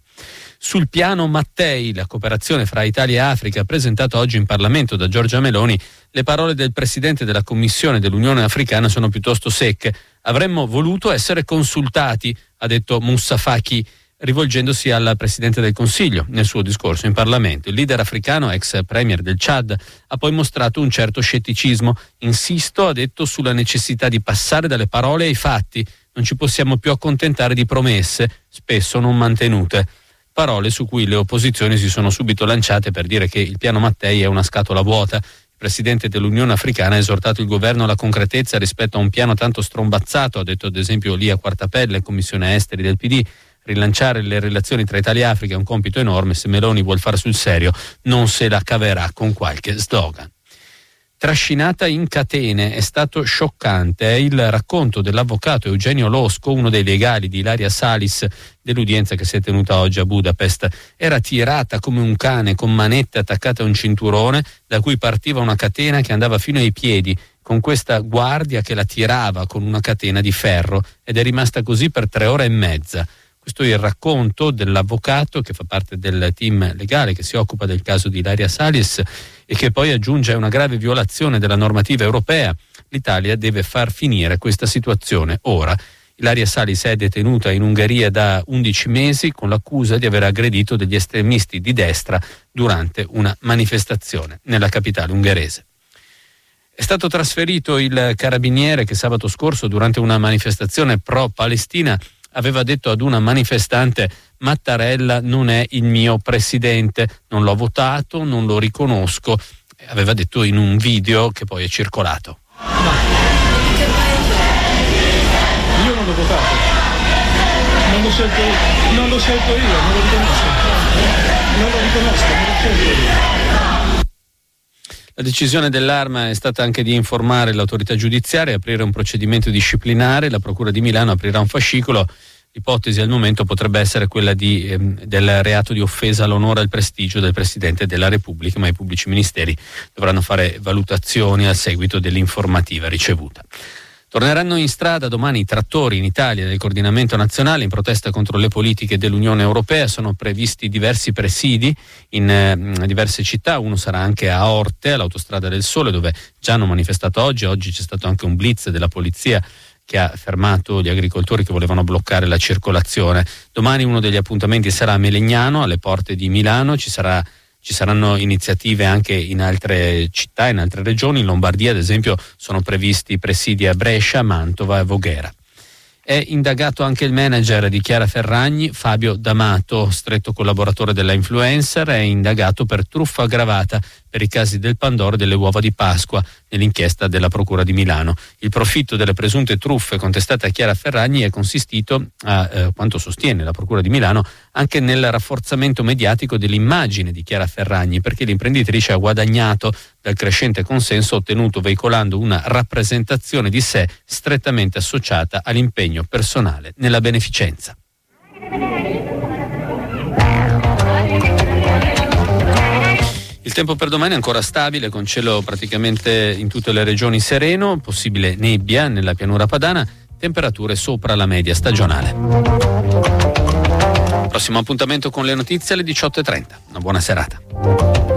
Sul piano Mattei, la cooperazione fra Italia e Africa, presentato oggi in Parlamento da Giorgia Meloni, le parole del Presidente della Commissione dell'Unione Africana sono piuttosto secche. Avremmo voluto essere consultati, ha detto Moussa Faki, rivolgendosi al Presidente del Consiglio nel suo discorso in Parlamento. Il leader africano, ex premier del Chad, ha poi mostrato un certo scetticismo. Insisto, ha detto, sulla necessità di passare dalle parole ai fatti. Non ci possiamo più accontentare di promesse, spesso non mantenute. Parole su cui le opposizioni si sono subito lanciate per dire che il piano Mattei è una scatola vuota. Il presidente dell'Unione Africana ha esortato il governo alla concretezza rispetto a un piano tanto strombazzato, ha detto ad esempio Lia Quartapelle, commissione esteri del PD. Rilanciare le relazioni tra Italia e Africa è un compito enorme, se Meloni vuol fare sul serio non se la caverà con qualche slogan. Trascinata in catene è stato scioccante. È il racconto dell'avvocato Eugenio Losco, uno dei legali di Ilaria Salis dell'udienza che si è tenuta oggi a Budapest. Era tirata come un cane con manette attaccate a un cinturone da cui partiva una catena che andava fino ai piedi con questa guardia che la tirava con una catena di ferro ed è rimasta così per tre ore e mezza. Questo è il racconto dell'avvocato che fa parte del team legale che si occupa del caso di Ilaria Salis e che poi aggiunge una grave violazione della normativa europea. L'Italia deve far finire questa situazione ora. Ilaria Salis è detenuta in Ungheria da 11 mesi con l'accusa di aver aggredito degli estremisti di destra durante una manifestazione nella capitale ungherese. È stato trasferito il carabiniere che sabato scorso durante una manifestazione pro-Palestina aveva detto ad una manifestante Mattarella non è il mio presidente, non l'ho votato, non lo riconosco, aveva detto in un video che poi è circolato. Io non l'ho votato. Non l'ho scelto. Non l'ho scelto io, non lo riconosco. Non lo riconosco, non l'ho scelto io. La decisione dell'Arma è stata anche di informare l'autorità giudiziaria e aprire un procedimento disciplinare. La Procura di Milano aprirà un fascicolo. L'ipotesi al momento potrebbe essere quella di, ehm, del reato di offesa all'onore e al prestigio del Presidente della Repubblica, ma i pubblici ministeri dovranno fare valutazioni a seguito dell'informativa ricevuta. Torneranno in strada domani i trattori in Italia del coordinamento nazionale in protesta contro le politiche dell'Unione Europea. Sono previsti diversi presidi in eh, diverse città, uno sarà anche a Orte, all'autostrada del Sole, dove già hanno manifestato oggi. Oggi c'è stato anche un blitz della polizia che ha fermato gli agricoltori che volevano bloccare la circolazione. Domani uno degli appuntamenti sarà a Melegnano, alle porte di Milano, ci sarà ci saranno iniziative anche in altre città, in altre regioni. In Lombardia, ad esempio, sono previsti presidi a Brescia, Mantova e Voghera. È indagato anche il manager di Chiara Ferragni, Fabio D'Amato, stretto collaboratore della influencer, è indagato per truffa aggravata per i casi del Pandoro e delle uova di Pasqua nell'inchiesta della Procura di Milano. Il profitto delle presunte truffe contestate a Chiara Ferragni è consistito, a eh, quanto sostiene la Procura di Milano, anche nel rafforzamento mediatico dell'immagine di Chiara Ferragni, perché l'imprenditrice ha guadagnato dal crescente consenso ottenuto veicolando una rappresentazione di sé strettamente associata all'impegno personale nella beneficenza. Il tempo per domani è ancora stabile, con cielo praticamente in tutte le regioni sereno, possibile nebbia nella pianura padana, temperature sopra la media stagionale. Prossimo appuntamento con le notizie alle 18.30. Una buona serata.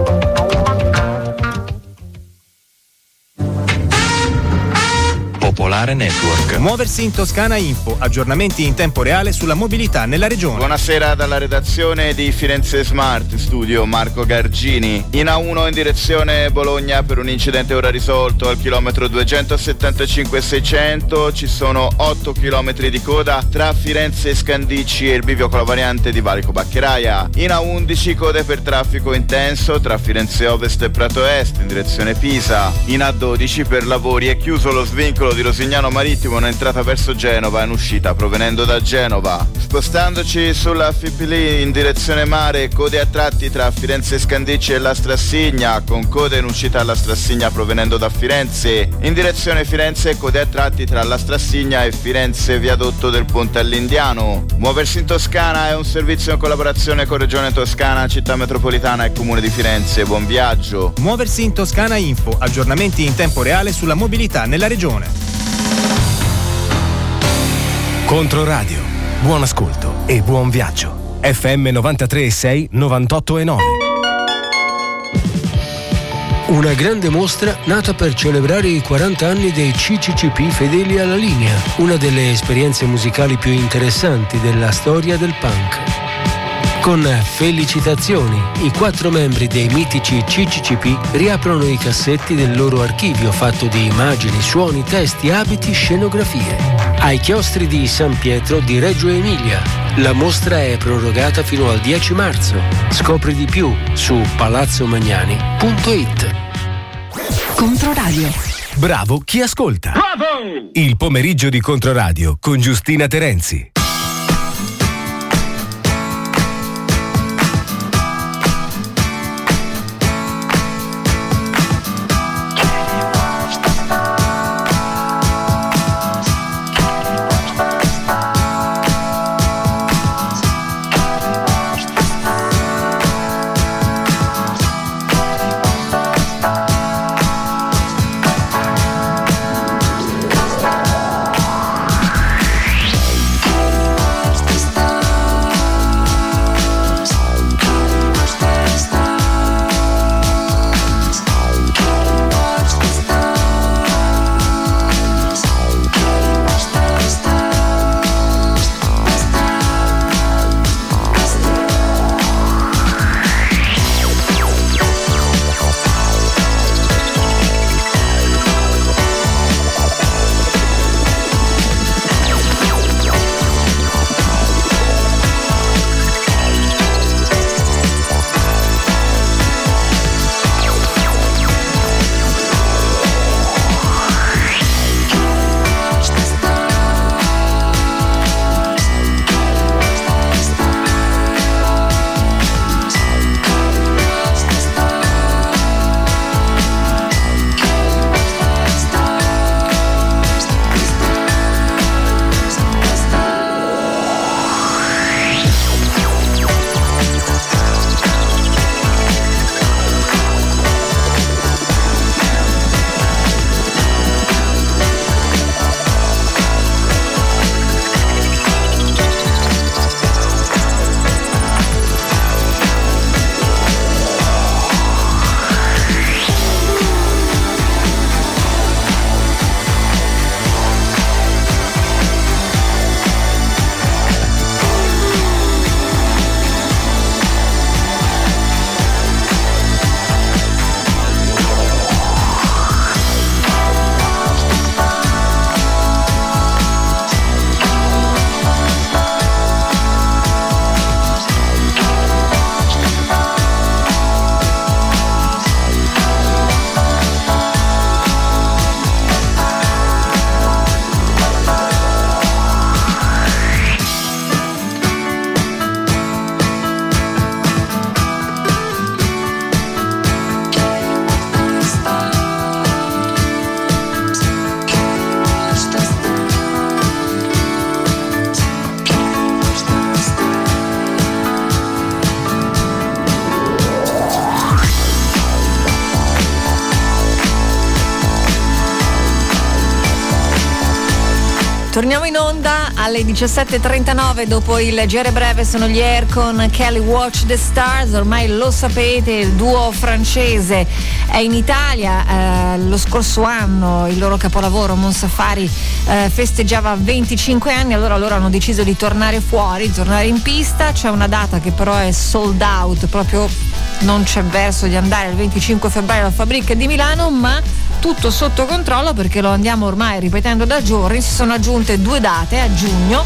Popolare Network. Muoversi in Toscana Info, aggiornamenti in tempo reale sulla mobilità nella regione. Buonasera dalla redazione di Firenze Smart Studio Marco Gargini. In A1 in direzione Bologna per un incidente ora risolto al chilometro 275-600 ci sono 8 km di coda tra Firenze e Scandicci e il bivio con la variante di Valico Baccheraia. In A11 code per traffico intenso tra Firenze Ovest e Prato Est in direzione Pisa. In A12 per lavori è chiuso lo svincolo di Rosignano Marittimo in entrata verso Genova e in uscita provenendo da Genova. Spostandoci sulla Fipili in direzione mare, code a tratti tra Firenze Scandicci e la Strassigna, con code in uscita alla Strassigna provenendo da Firenze. In direzione Firenze, code a tratti tra la Strassigna e Firenze Viadotto del Ponte all'Indiano. Muoversi in Toscana è un servizio in collaborazione con Regione Toscana, Città Metropolitana e Comune di Firenze. Buon viaggio. Muoversi in Toscana Info, aggiornamenti in tempo reale sulla mobilità nella regione. Controradio. Buon ascolto e buon viaggio. FM 93.6 98.9. Una grande mostra nata per celebrare i 40 anni dei CCCP fedeli alla linea, una delle esperienze musicali più interessanti della storia del punk. Con felicitazioni, i quattro membri dei mitici CCCP riaprono i cassetti del loro archivio fatto di immagini, suoni, testi, abiti, scenografie. Ai chiostri di San Pietro di Reggio Emilia. La mostra è prorogata fino al 10 marzo. Scopri di più su palazzomagnani.it. Controradio. Bravo chi ascolta. Bravo! Il pomeriggio di Controradio con Giustina Terenzi. 17.39 dopo il GR breve sono gli Air con Kelly Watch the Stars, ormai lo sapete, il duo francese è in Italia, eh, lo scorso anno il loro capolavoro Monsafari eh, festeggiava 25 anni, allora loro hanno deciso di tornare fuori, tornare in pista, c'è una data che però è sold out, proprio non c'è verso di andare. Il 25 febbraio alla Fabrica di Milano, ma tutto sotto controllo perché lo andiamo ormai ripetendo da giorni, si sono aggiunte due date a giugno,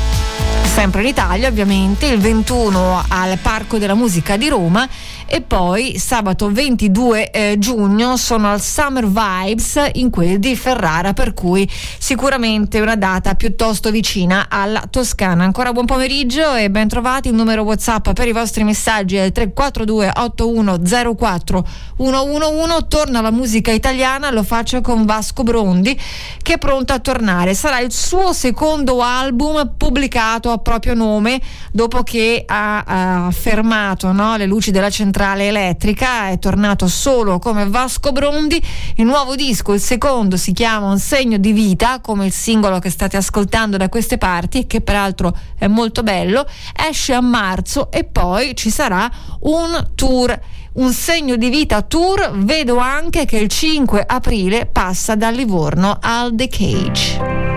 sempre in Italia ovviamente, il 21 al Parco della Musica di Roma e poi sabato 22 eh, giugno sono al Summer Vibes in quel di Ferrara, per cui sicuramente una data piuttosto vicina alla Toscana. Ancora buon pomeriggio e ben trovati, il numero WhatsApp per i vostri messaggi è il 342 8104 111, torna la musica italiana, lo faccio con Vasco Brondi che è pronto a tornare. Sarà il suo secondo album pubblicato a proprio nome dopo che ha, ha fermato no, le luci della centrale elettrica, è tornato solo come Vasco Brondi. Il nuovo disco, il secondo, si chiama Un segno di vita, come il singolo che state ascoltando da queste parti, che peraltro è molto bello, esce a marzo e poi ci sarà un tour un segno di vita tour, vedo anche che il 5 aprile passa da Livorno al The Cage.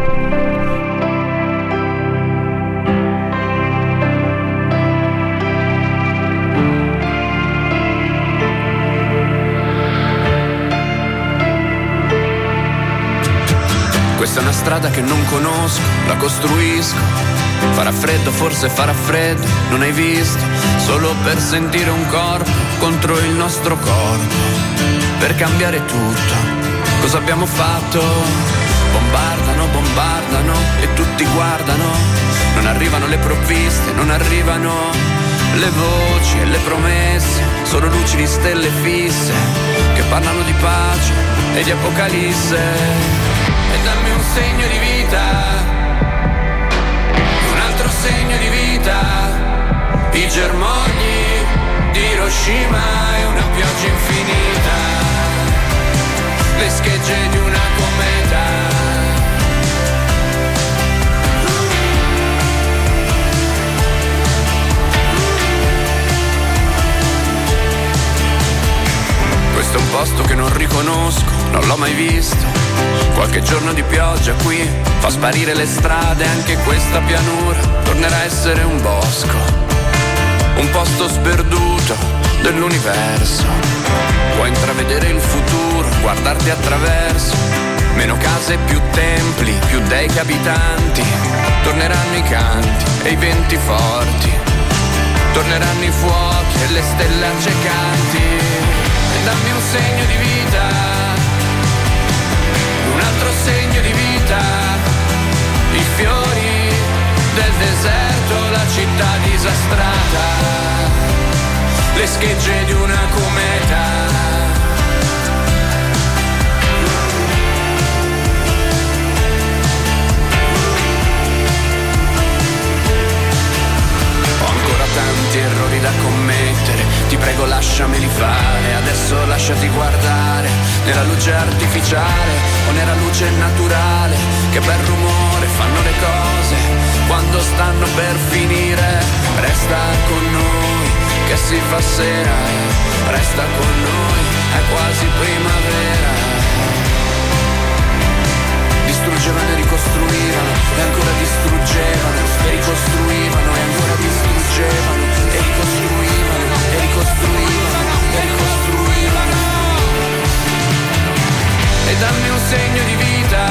Questa è una strada che non conosco, la costruisco. Farà freddo, forse farà freddo, non hai visto? Solo per sentire un corpo contro il nostro corpo. Per cambiare tutto, cosa abbiamo fatto? Bombardano, bombardano e tutti guardano. Non arrivano le provviste, non arrivano le voci e le promesse. Solo luci di stelle fisse che parlano di pace e di apocalisse segno di vita, un altro segno di vita, i germogli di Hiroshima e una pioggia infinita, le schegge di una cometa. Un posto che non riconosco, non l'ho mai visto. Qualche giorno di pioggia qui fa sparire le strade, anche questa pianura tornerà a essere un bosco. Un posto sperduto dell'universo. Puoi intravedere il futuro, guardarti attraverso. Meno case, più templi, più dei che. Torneranno i canti e i venti forti. Torneranno i fuochi e le stelle accecanti dammi un segno di vita, un altro segno di vita, i fiori del deserto, la città disastrata, le schegge di una cometa. Tanti errori da commettere, ti prego lasciameli fare, adesso lasciati guardare, nella luce artificiale o nella luce naturale, che bel rumore fanno le cose quando stanno per finire, resta con noi, che si fa sera, resta con noi, è quasi primavera. Distruggevano e ricostruivano e ancora distruggevano e ricostruivano e ancora distruggevano e ricostruivano e ricostruivano e ricostruivano e dammi un segno di vita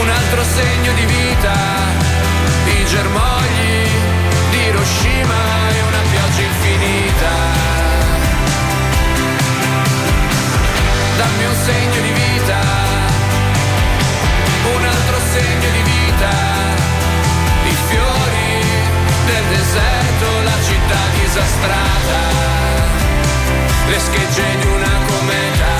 un altro segno di vita. I germogli di Hiroshima e una pioggia infinita. Dammi un segno di vita un altro segno di vita, tutta disastrata, le schegge di una cometa.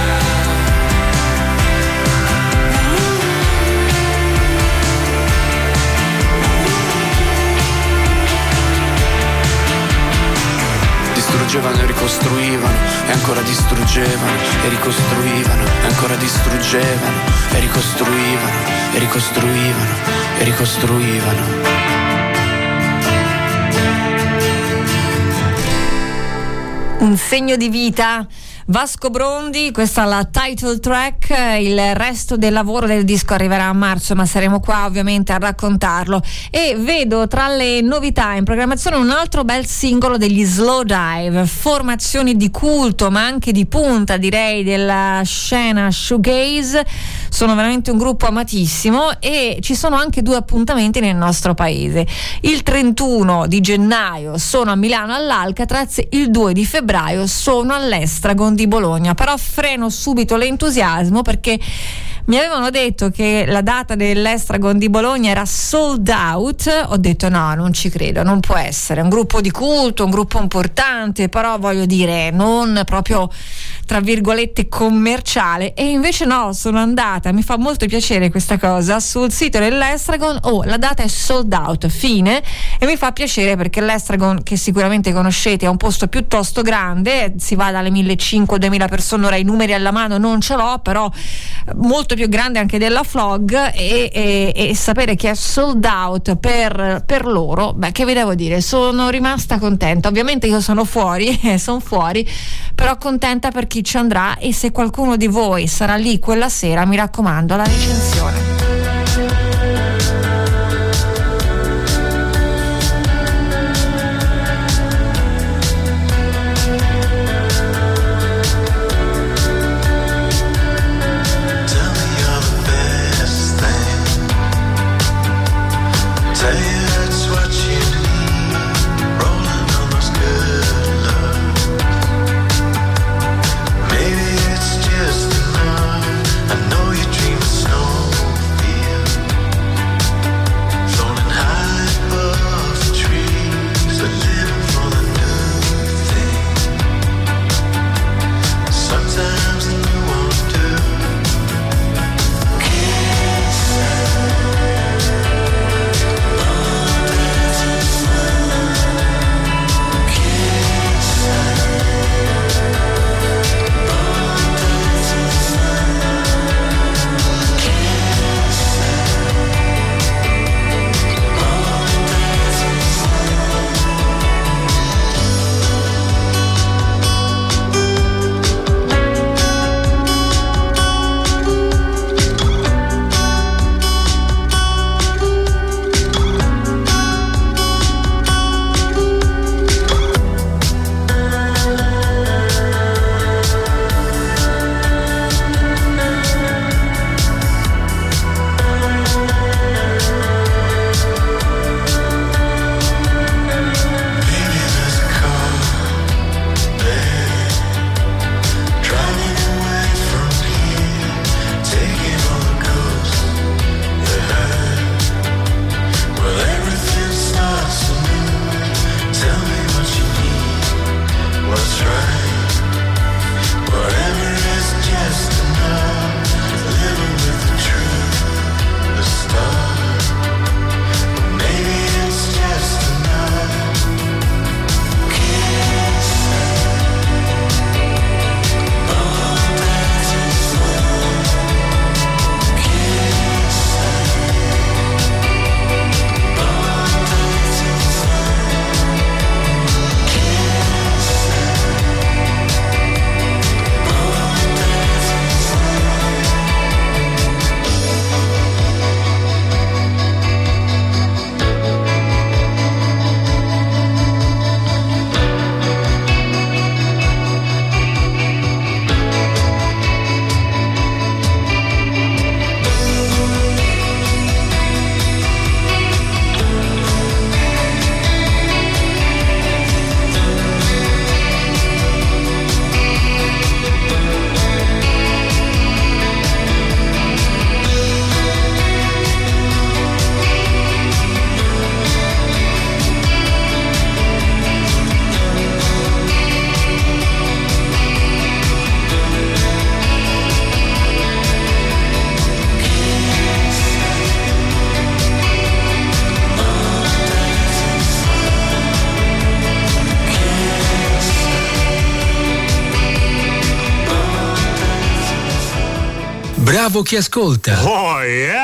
distruggevano e ricostruivano e ancora distruggevano e ricostruivano e ancora distruggevano e ricostruivano e ricostruivano e ricostruivano Un segno di vita. Vasco Brondi, questa è la title track, il resto del lavoro del disco arriverà a marzo, ma saremo qua ovviamente a raccontarlo. E vedo tra le novità in programmazione un altro bel singolo degli Slow Dive, formazioni di culto ma anche di punta direi della scena shoegaze, sono veramente un gruppo amatissimo e ci sono anche due appuntamenti nel nostro paese. Il 31 di gennaio sono a Milano all'Alcatraz, il 2 di febbraio sono all'Estragon di Bologna, però freno subito l'entusiasmo perché mi avevano detto che la data dell'Estragon di Bologna era sold out, ho detto no, non ci credo, non può essere, un gruppo di culto, un gruppo importante, però voglio dire non proprio tra virgolette commerciale. E invece no, sono andata, mi fa molto piacere questa cosa, sul sito dell'Estragon, oh la data è sold out, fine. E mi fa piacere perché l'Estragon che sicuramente conoscete è un posto piuttosto grande, si va dalle 1500-2000 persone, ora i numeri alla mano non ce l'ho, però molto più grande anche della Flog e, e- e sapere che è sold out per, per loro, beh che vi devo dire, sono rimasta contenta, ovviamente io sono fuori, sono fuori, però contenta per chi ci andrà e se qualcuno di voi sarà lì quella sera mi raccomando la recensione. Bravo chi ascolta. Oh yeah!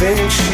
You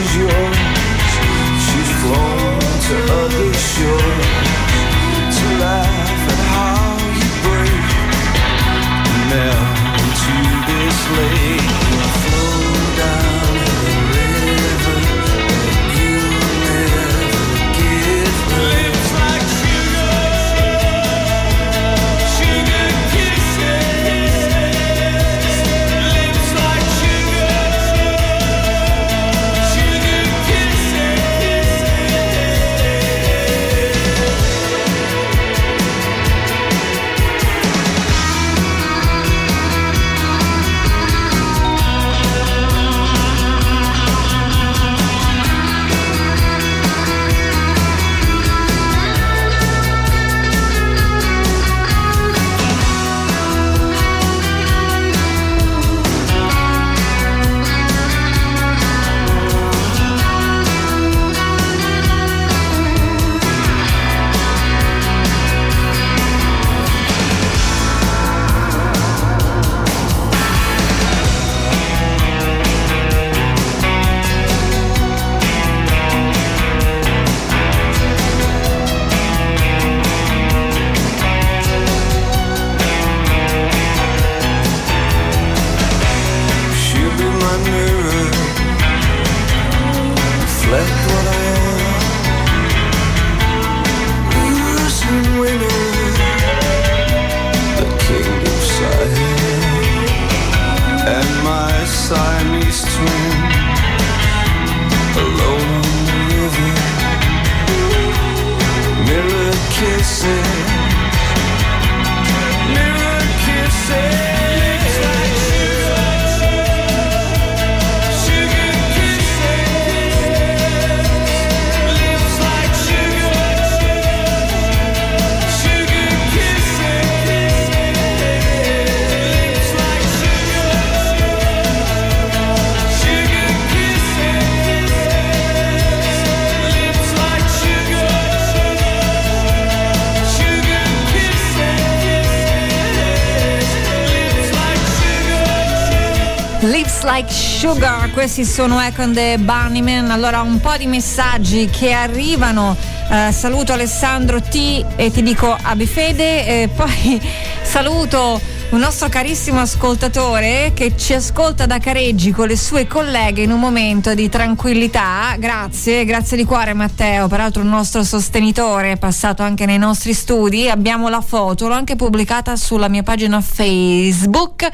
questi sono Econ the Bunnymen. Allora, un po' di messaggi che arrivano. Eh, saluto Alessandro T e ti dico abbi fede. Eh, poi saluto un nostro carissimo ascoltatore che ci ascolta da Careggi con le sue colleghe in un momento di tranquillità. Grazie, grazie di cuore Matteo, peraltro un nostro sostenitore, è passato anche nei nostri studi. Abbiamo la foto, l'ho anche pubblicata sulla mia pagina Facebook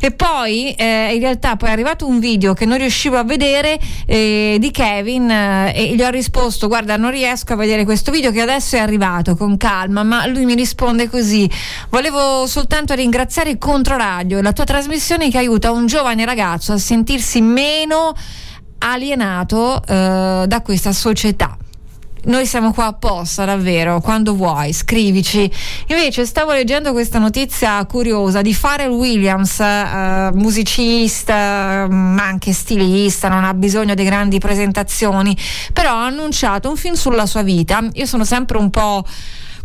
e poi eh, in realtà poi è arrivato un video che non riuscivo a vedere eh, di Kevin eh, e gli ho risposto guarda non riesco a vedere questo video che adesso è arrivato con calma, ma lui mi risponde così, volevo soltanto ringraziare Controradio, la tua trasmissione che aiuta un giovane ragazzo a sentirsi meno alienato eh, da questa società. Noi siamo qua apposta, davvero, quando vuoi, scrivici. Invece stavo leggendo questa notizia curiosa di Pharrell Williams, eh, musicista, ma anche stilista, non ha bisogno di grandi presentazioni, però ha annunciato un film sulla sua vita. Io sono sempre un po'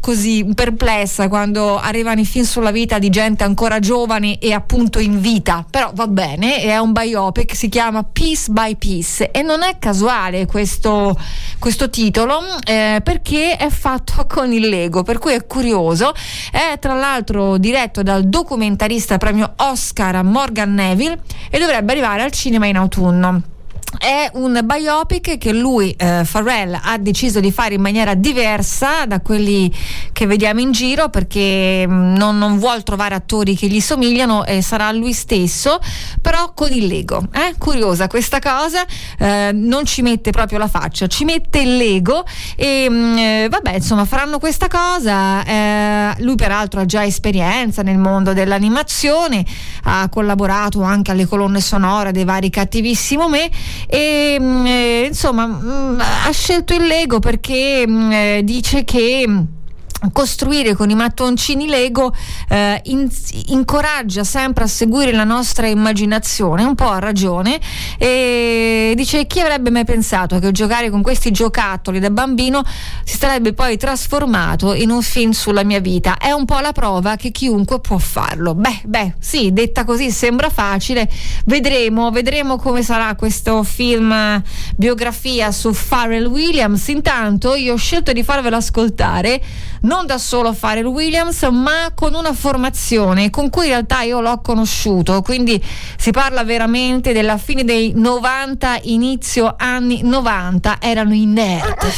così perplessa quando arrivano i film sulla vita di gente ancora giovane e appunto in vita, però va bene, è un biopic, si chiama Piece by Piece e non è casuale questo, questo titolo eh, perché è fatto con il Lego, per cui è curioso, è tra l'altro diretto dal documentarista premio Oscar Morgan Neville e dovrebbe arrivare al cinema in autunno è un biopic che lui, eh, Farrell, ha deciso di fare in maniera diversa da quelli che vediamo in giro perché mh, non, non vuole trovare attori che gli somigliano e sarà lui stesso, però con il Lego. Eh? Curiosa questa cosa, eh, non ci mette proprio la faccia, ci mette il Lego e mh, eh, vabbè, insomma, faranno questa cosa. Eh, lui peraltro ha già esperienza nel mondo dell'animazione, ha collaborato anche alle colonne sonore dei vari Cattivissimo Me e mh, eh, insomma mh, ha scelto il Lego perché mh, eh, dice che costruire con i mattoncini Lego eh, in- incoraggia sempre a seguire la nostra immaginazione, un po' ha ragione, e dice chi avrebbe mai pensato che giocare con questi giocattoli da bambino si sarebbe poi trasformato in un film sulla mia vita. È un po' la prova che chiunque può farlo. Beh, beh, sì, detta così sembra facile, vedremo, vedremo come sarà questo film eh, biografia su Pharrell Williams. Intanto io ho scelto di farvelo ascoltare non da solo Pharrell Williams, ma con una formazione con cui in realtà io l'ho conosciuto, quindi si parla veramente della fine dei 90, inizio anni 90, erano i nerd.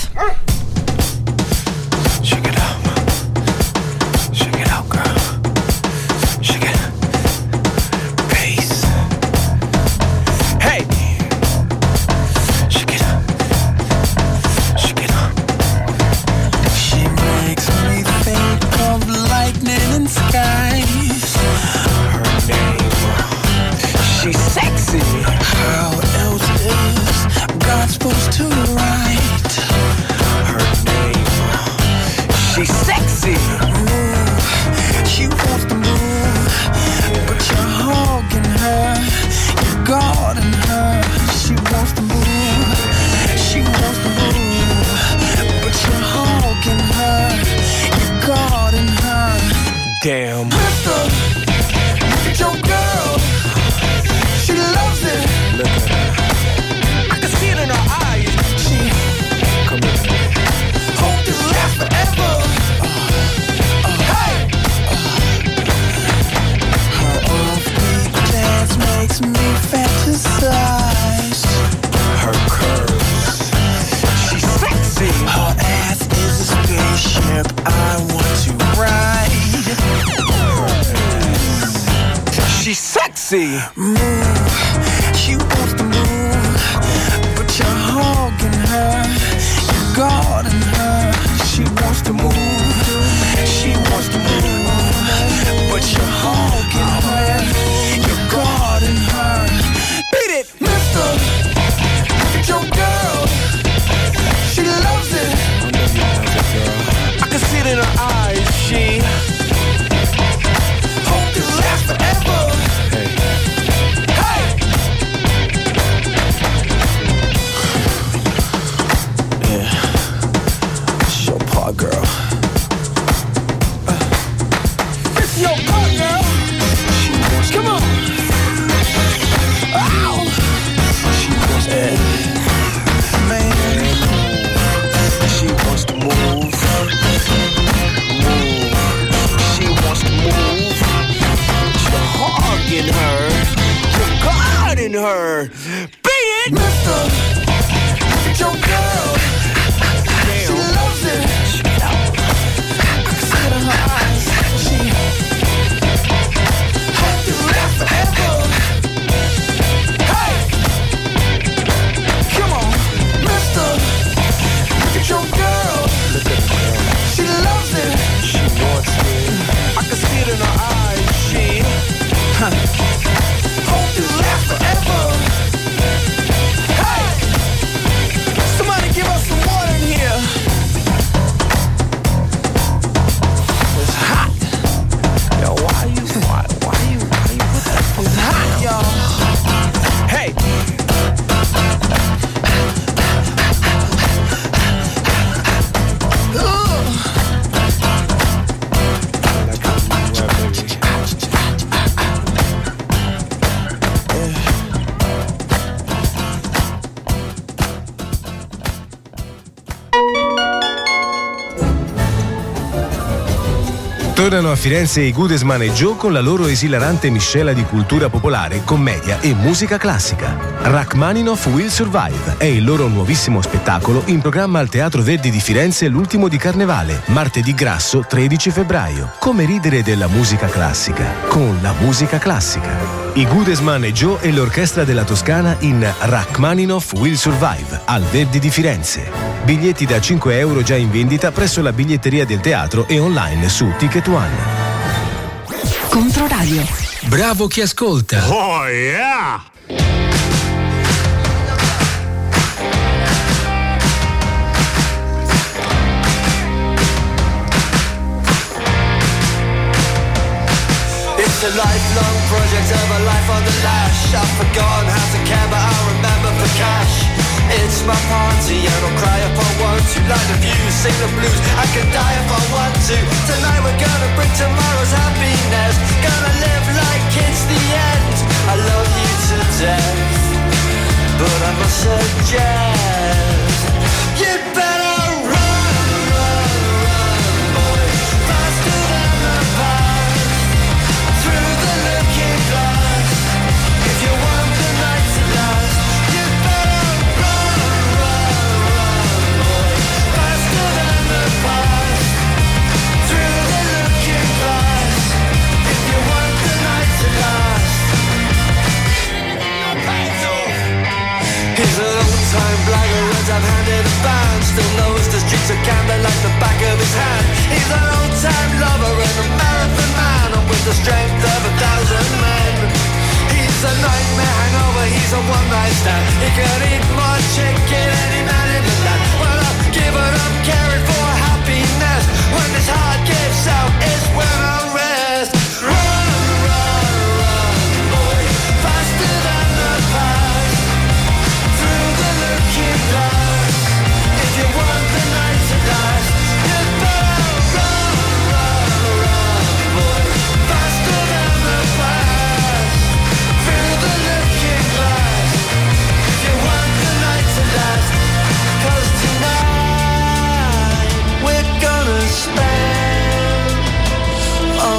Firenze i Goodesman e Joe con la loro esilarante miscela di cultura popolare, commedia e musica classica. Rachmaninoff Will Survive è il loro nuovissimo spettacolo in programma al Teatro Verdi di Firenze l'ultimo di Carnevale, martedì grasso 13 febbraio. Come ridere della musica classica con la musica classica. I Goodesman e Joe e l'orchestra della Toscana in Rachmaninoff Will Survive al Verdi di Firenze. Biglietti da 5 euro già in vendita presso la biglietteria del teatro e online su Ticket One. Controradio. Bravo chi ascolta. Oh yeah! It's a lifelong project of a life on the lash. I've forgotten how to care, but I'll remember for cash. It's my party and I'll cry if I want to. Light the views, sing the blues. I can die if I want to. Tonight we're gonna bring tomorrow's happiness. Gonna live like it's the end. I love you to death, but I must suggest you'd better An old-time blackguard I've handed a band Still knows the streets of Camden like the back of his hand. He's an old-time lover and a marathon man And with the strength of a thousand men. He's a nightmare hangover, he's a one-night stand. He could eat more chicken any man in the land. Well, I've given up caring for happiness. When this heart gives out, it's when I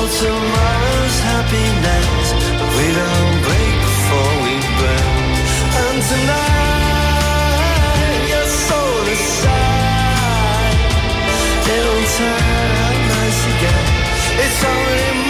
tomorrow's happiness. We don't break before we burn. And tonight, your soul it'll turn out nice again. It's only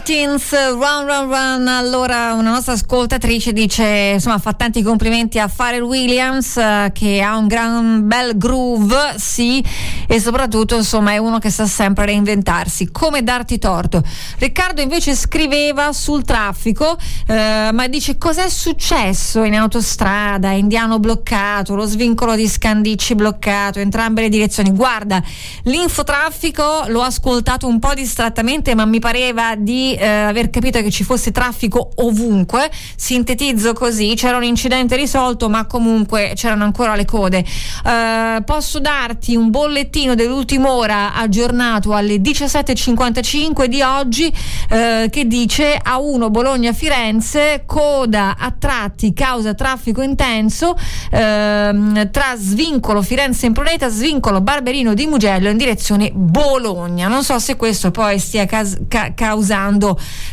Libertines, run run run. Allora, una nostra ascoltatrice dice: insomma, fa tanti complimenti a Pharrell Williams, eh, che ha un gran bel groove, sì, e soprattutto, insomma, è uno che sa sempre reinventarsi. Come darti torto? Riccardo invece scriveva sul traffico, eh, ma dice: cos'è successo in autostrada? Indiano bloccato, lo svincolo di Scandicci bloccato, entrambe le direzioni. Guarda, l'infotraffico l'ho ascoltato un po' distrattamente, ma mi pareva di eh, aver capito che ci fosse traffico ovunque. Sintetizzo così: c'era un incidente risolto, ma comunque c'erano ancora le code. Eh, posso darti un bollettino dell'ultima ora aggiornato alle 17.55 di oggi eh, che dice A1 Bologna-Firenze, coda a tratti causa traffico intenso ehm, tra svincolo Firenze Improneta, svincolo Barberino di Mugello in direzione Bologna. Non so se questo poi stia cas- ca- causando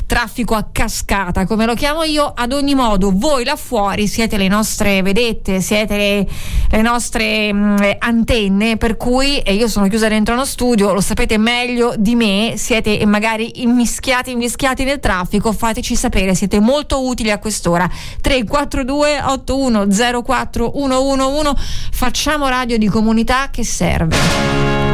traffico a cascata, come lo chiamo io. Ad ogni modo, voi là fuori siete le nostre vedette, siete le, le nostre mh, antenne, per cui e io sono chiusa dentro uno studio, lo sapete meglio di me, siete magari immischiati, invischiati nel traffico, fateci sapere, siete molto utili a quest'ora. 342 81 04 111 facciamo radio di comunità che serve.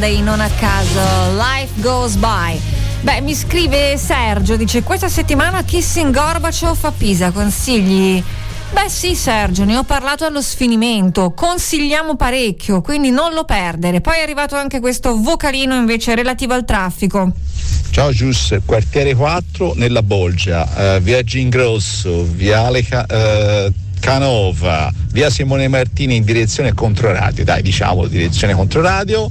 Monday, non a caso. Life goes by. Beh, mi scrive Sergio, dice questa settimana Kissing Gorbaciov a Pisa, consigli? Beh sì Sergio, ne ho parlato allo sfinimento, consigliamo parecchio, quindi non lo perdere. Poi è arrivato anche questo vocalino invece relativo al traffico. Ciao Gius, quartiere 4 nella Bolgia, eh, via Gingrosso, viale eh, Canova, via Simone Martini in direzione Controradio, dai diciamo direzione Controradio,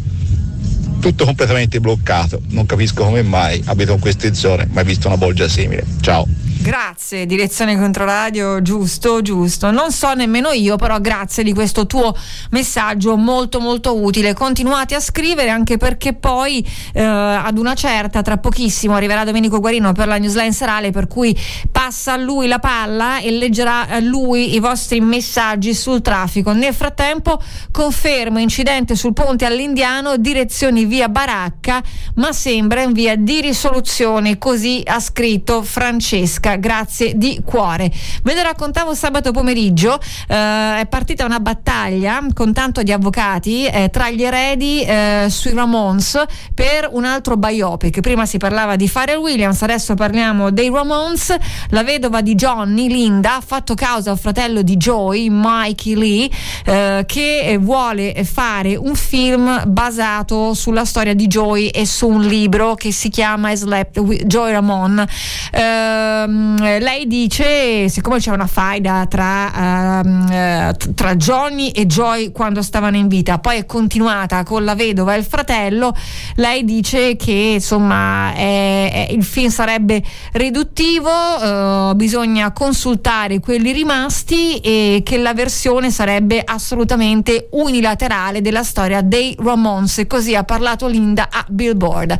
tutto completamente bloccato, non capisco come mai abito in queste zone, mai visto una Bolgia simile. Ciao. Grazie, direzione controradio, giusto, giusto. Non so nemmeno io, però grazie di questo tuo messaggio molto molto utile. Continuate a scrivere anche perché poi eh, ad una certa, tra pochissimo, arriverà Domenico Guarino per la newsline serale, per cui passa a lui la palla e leggerà a lui i vostri messaggi sul traffico. Nel frattempo confermo incidente sul ponte all'Indiano, direzioni via Baracca, ma sembra in via di risoluzione, così ha scritto Francesca. Francesca, grazie di cuore. Ve lo raccontavo sabato pomeriggio, eh, è partita una battaglia con tanto di avvocati eh, tra gli eredi eh, sui Ramones per un altro biopic. Prima si parlava di Pharrell Williams, adesso parliamo dei Ramones. La vedova di Johnny, Linda, ha fatto causa al fratello di Joey, Mikey Lee, eh, che vuole fare un film basato sulla storia di Joey e su un libro che si chiama Slept with Joy Ramon. Ehm, lei dice, siccome c'è una faida tra, ehm, eh, tra Johnny e Joy quando stavano in vita, poi è continuata con la vedova e il fratello, lei dice che insomma è- è- il film sarebbe riduttivo, eh, bisogna consultare quelli rimasti e che la versione sarebbe assolutamente unilaterale della storia dei Ramones. Così ha parlato Linda a Billboard.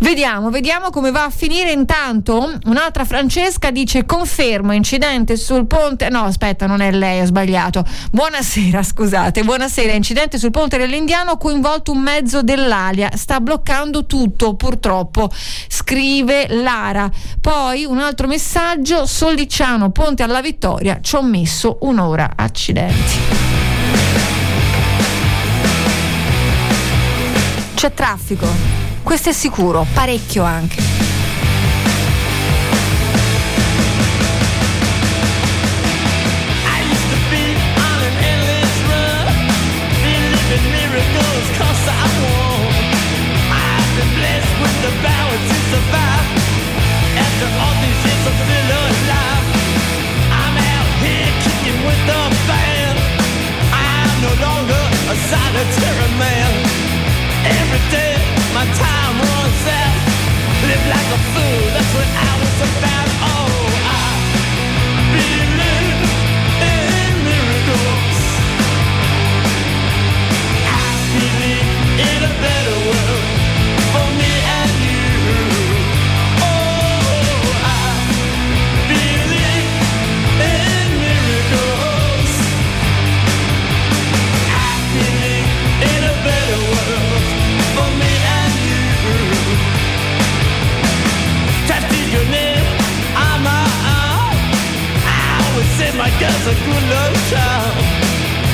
Vediamo, vediamo come va a finire. Intanto un'altra Francesca dice confermo incidente sul ponte. No, aspetta, non è lei, ho sbagliato. Buonasera, scusate. Buonasera, incidente sul ponte dell'Indiano coinvolto un mezzo dell'Alia. Sta bloccando tutto, purtroppo. Scrive Lara. Poi un altro messaggio, Soldiciano, ponte alla vittoria. Ci ho messo un'ora. Accidenti. C'è traffico. Questo è sicuro, parecchio anche. Time runs out. Live like a fool, that's what I was about. My girl's a good love child.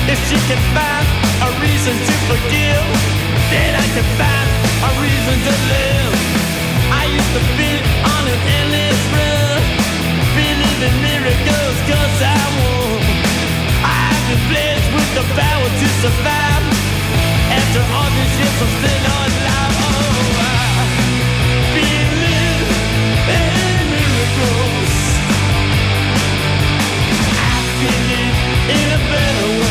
If she can find a reason to forgive, then I can find a reason to live. I used to be on an endless run, believe in miracles 'cause I won. I've been blessed with the power to survive. After all these years, I'm still alive. In a better world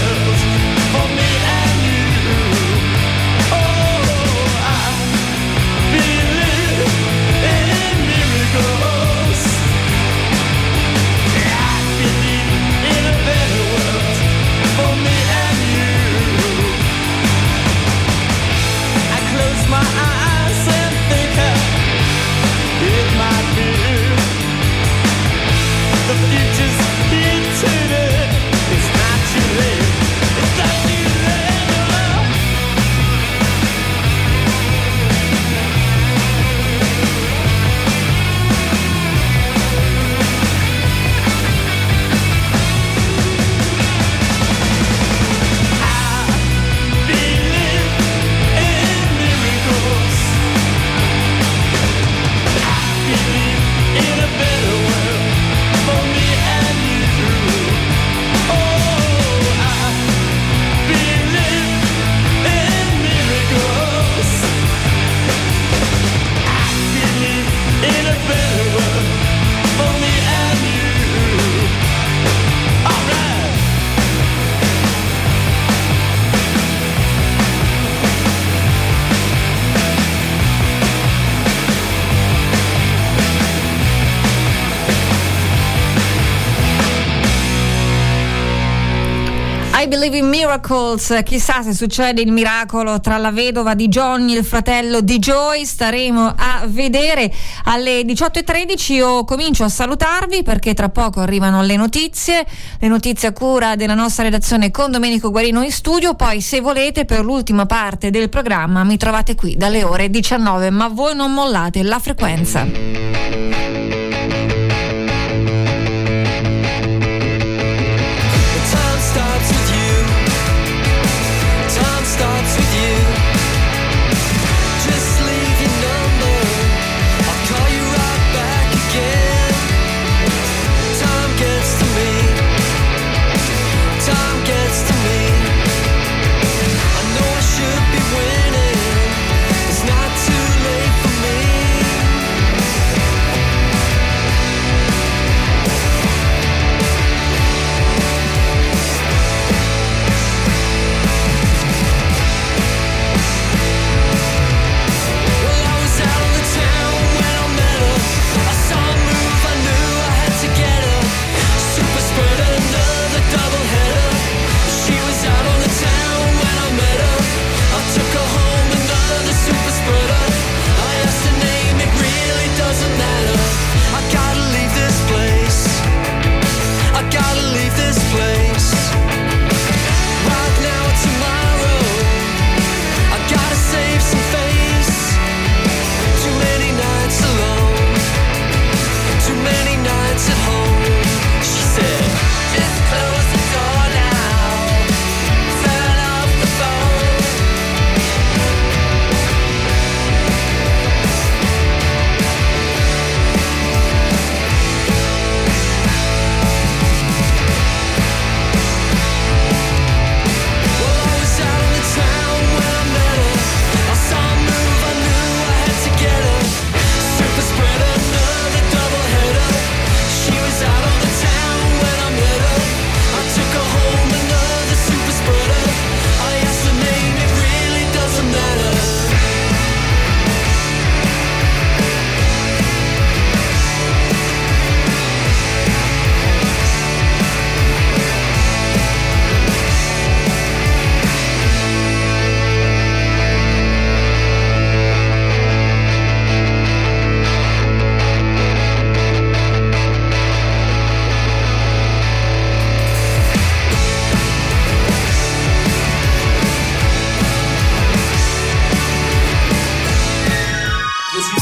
In miracles, chissà se succede il miracolo tra la vedova di Johnny e il fratello di Joy, staremo a vedere. Alle 18.13 io comincio a salutarvi perché tra poco arrivano le notizie, le notizie a cura della nostra redazione con Domenico Guarino in studio, poi se volete per l'ultima parte del programma mi trovate qui dalle ore 19, ma voi non mollate la frequenza.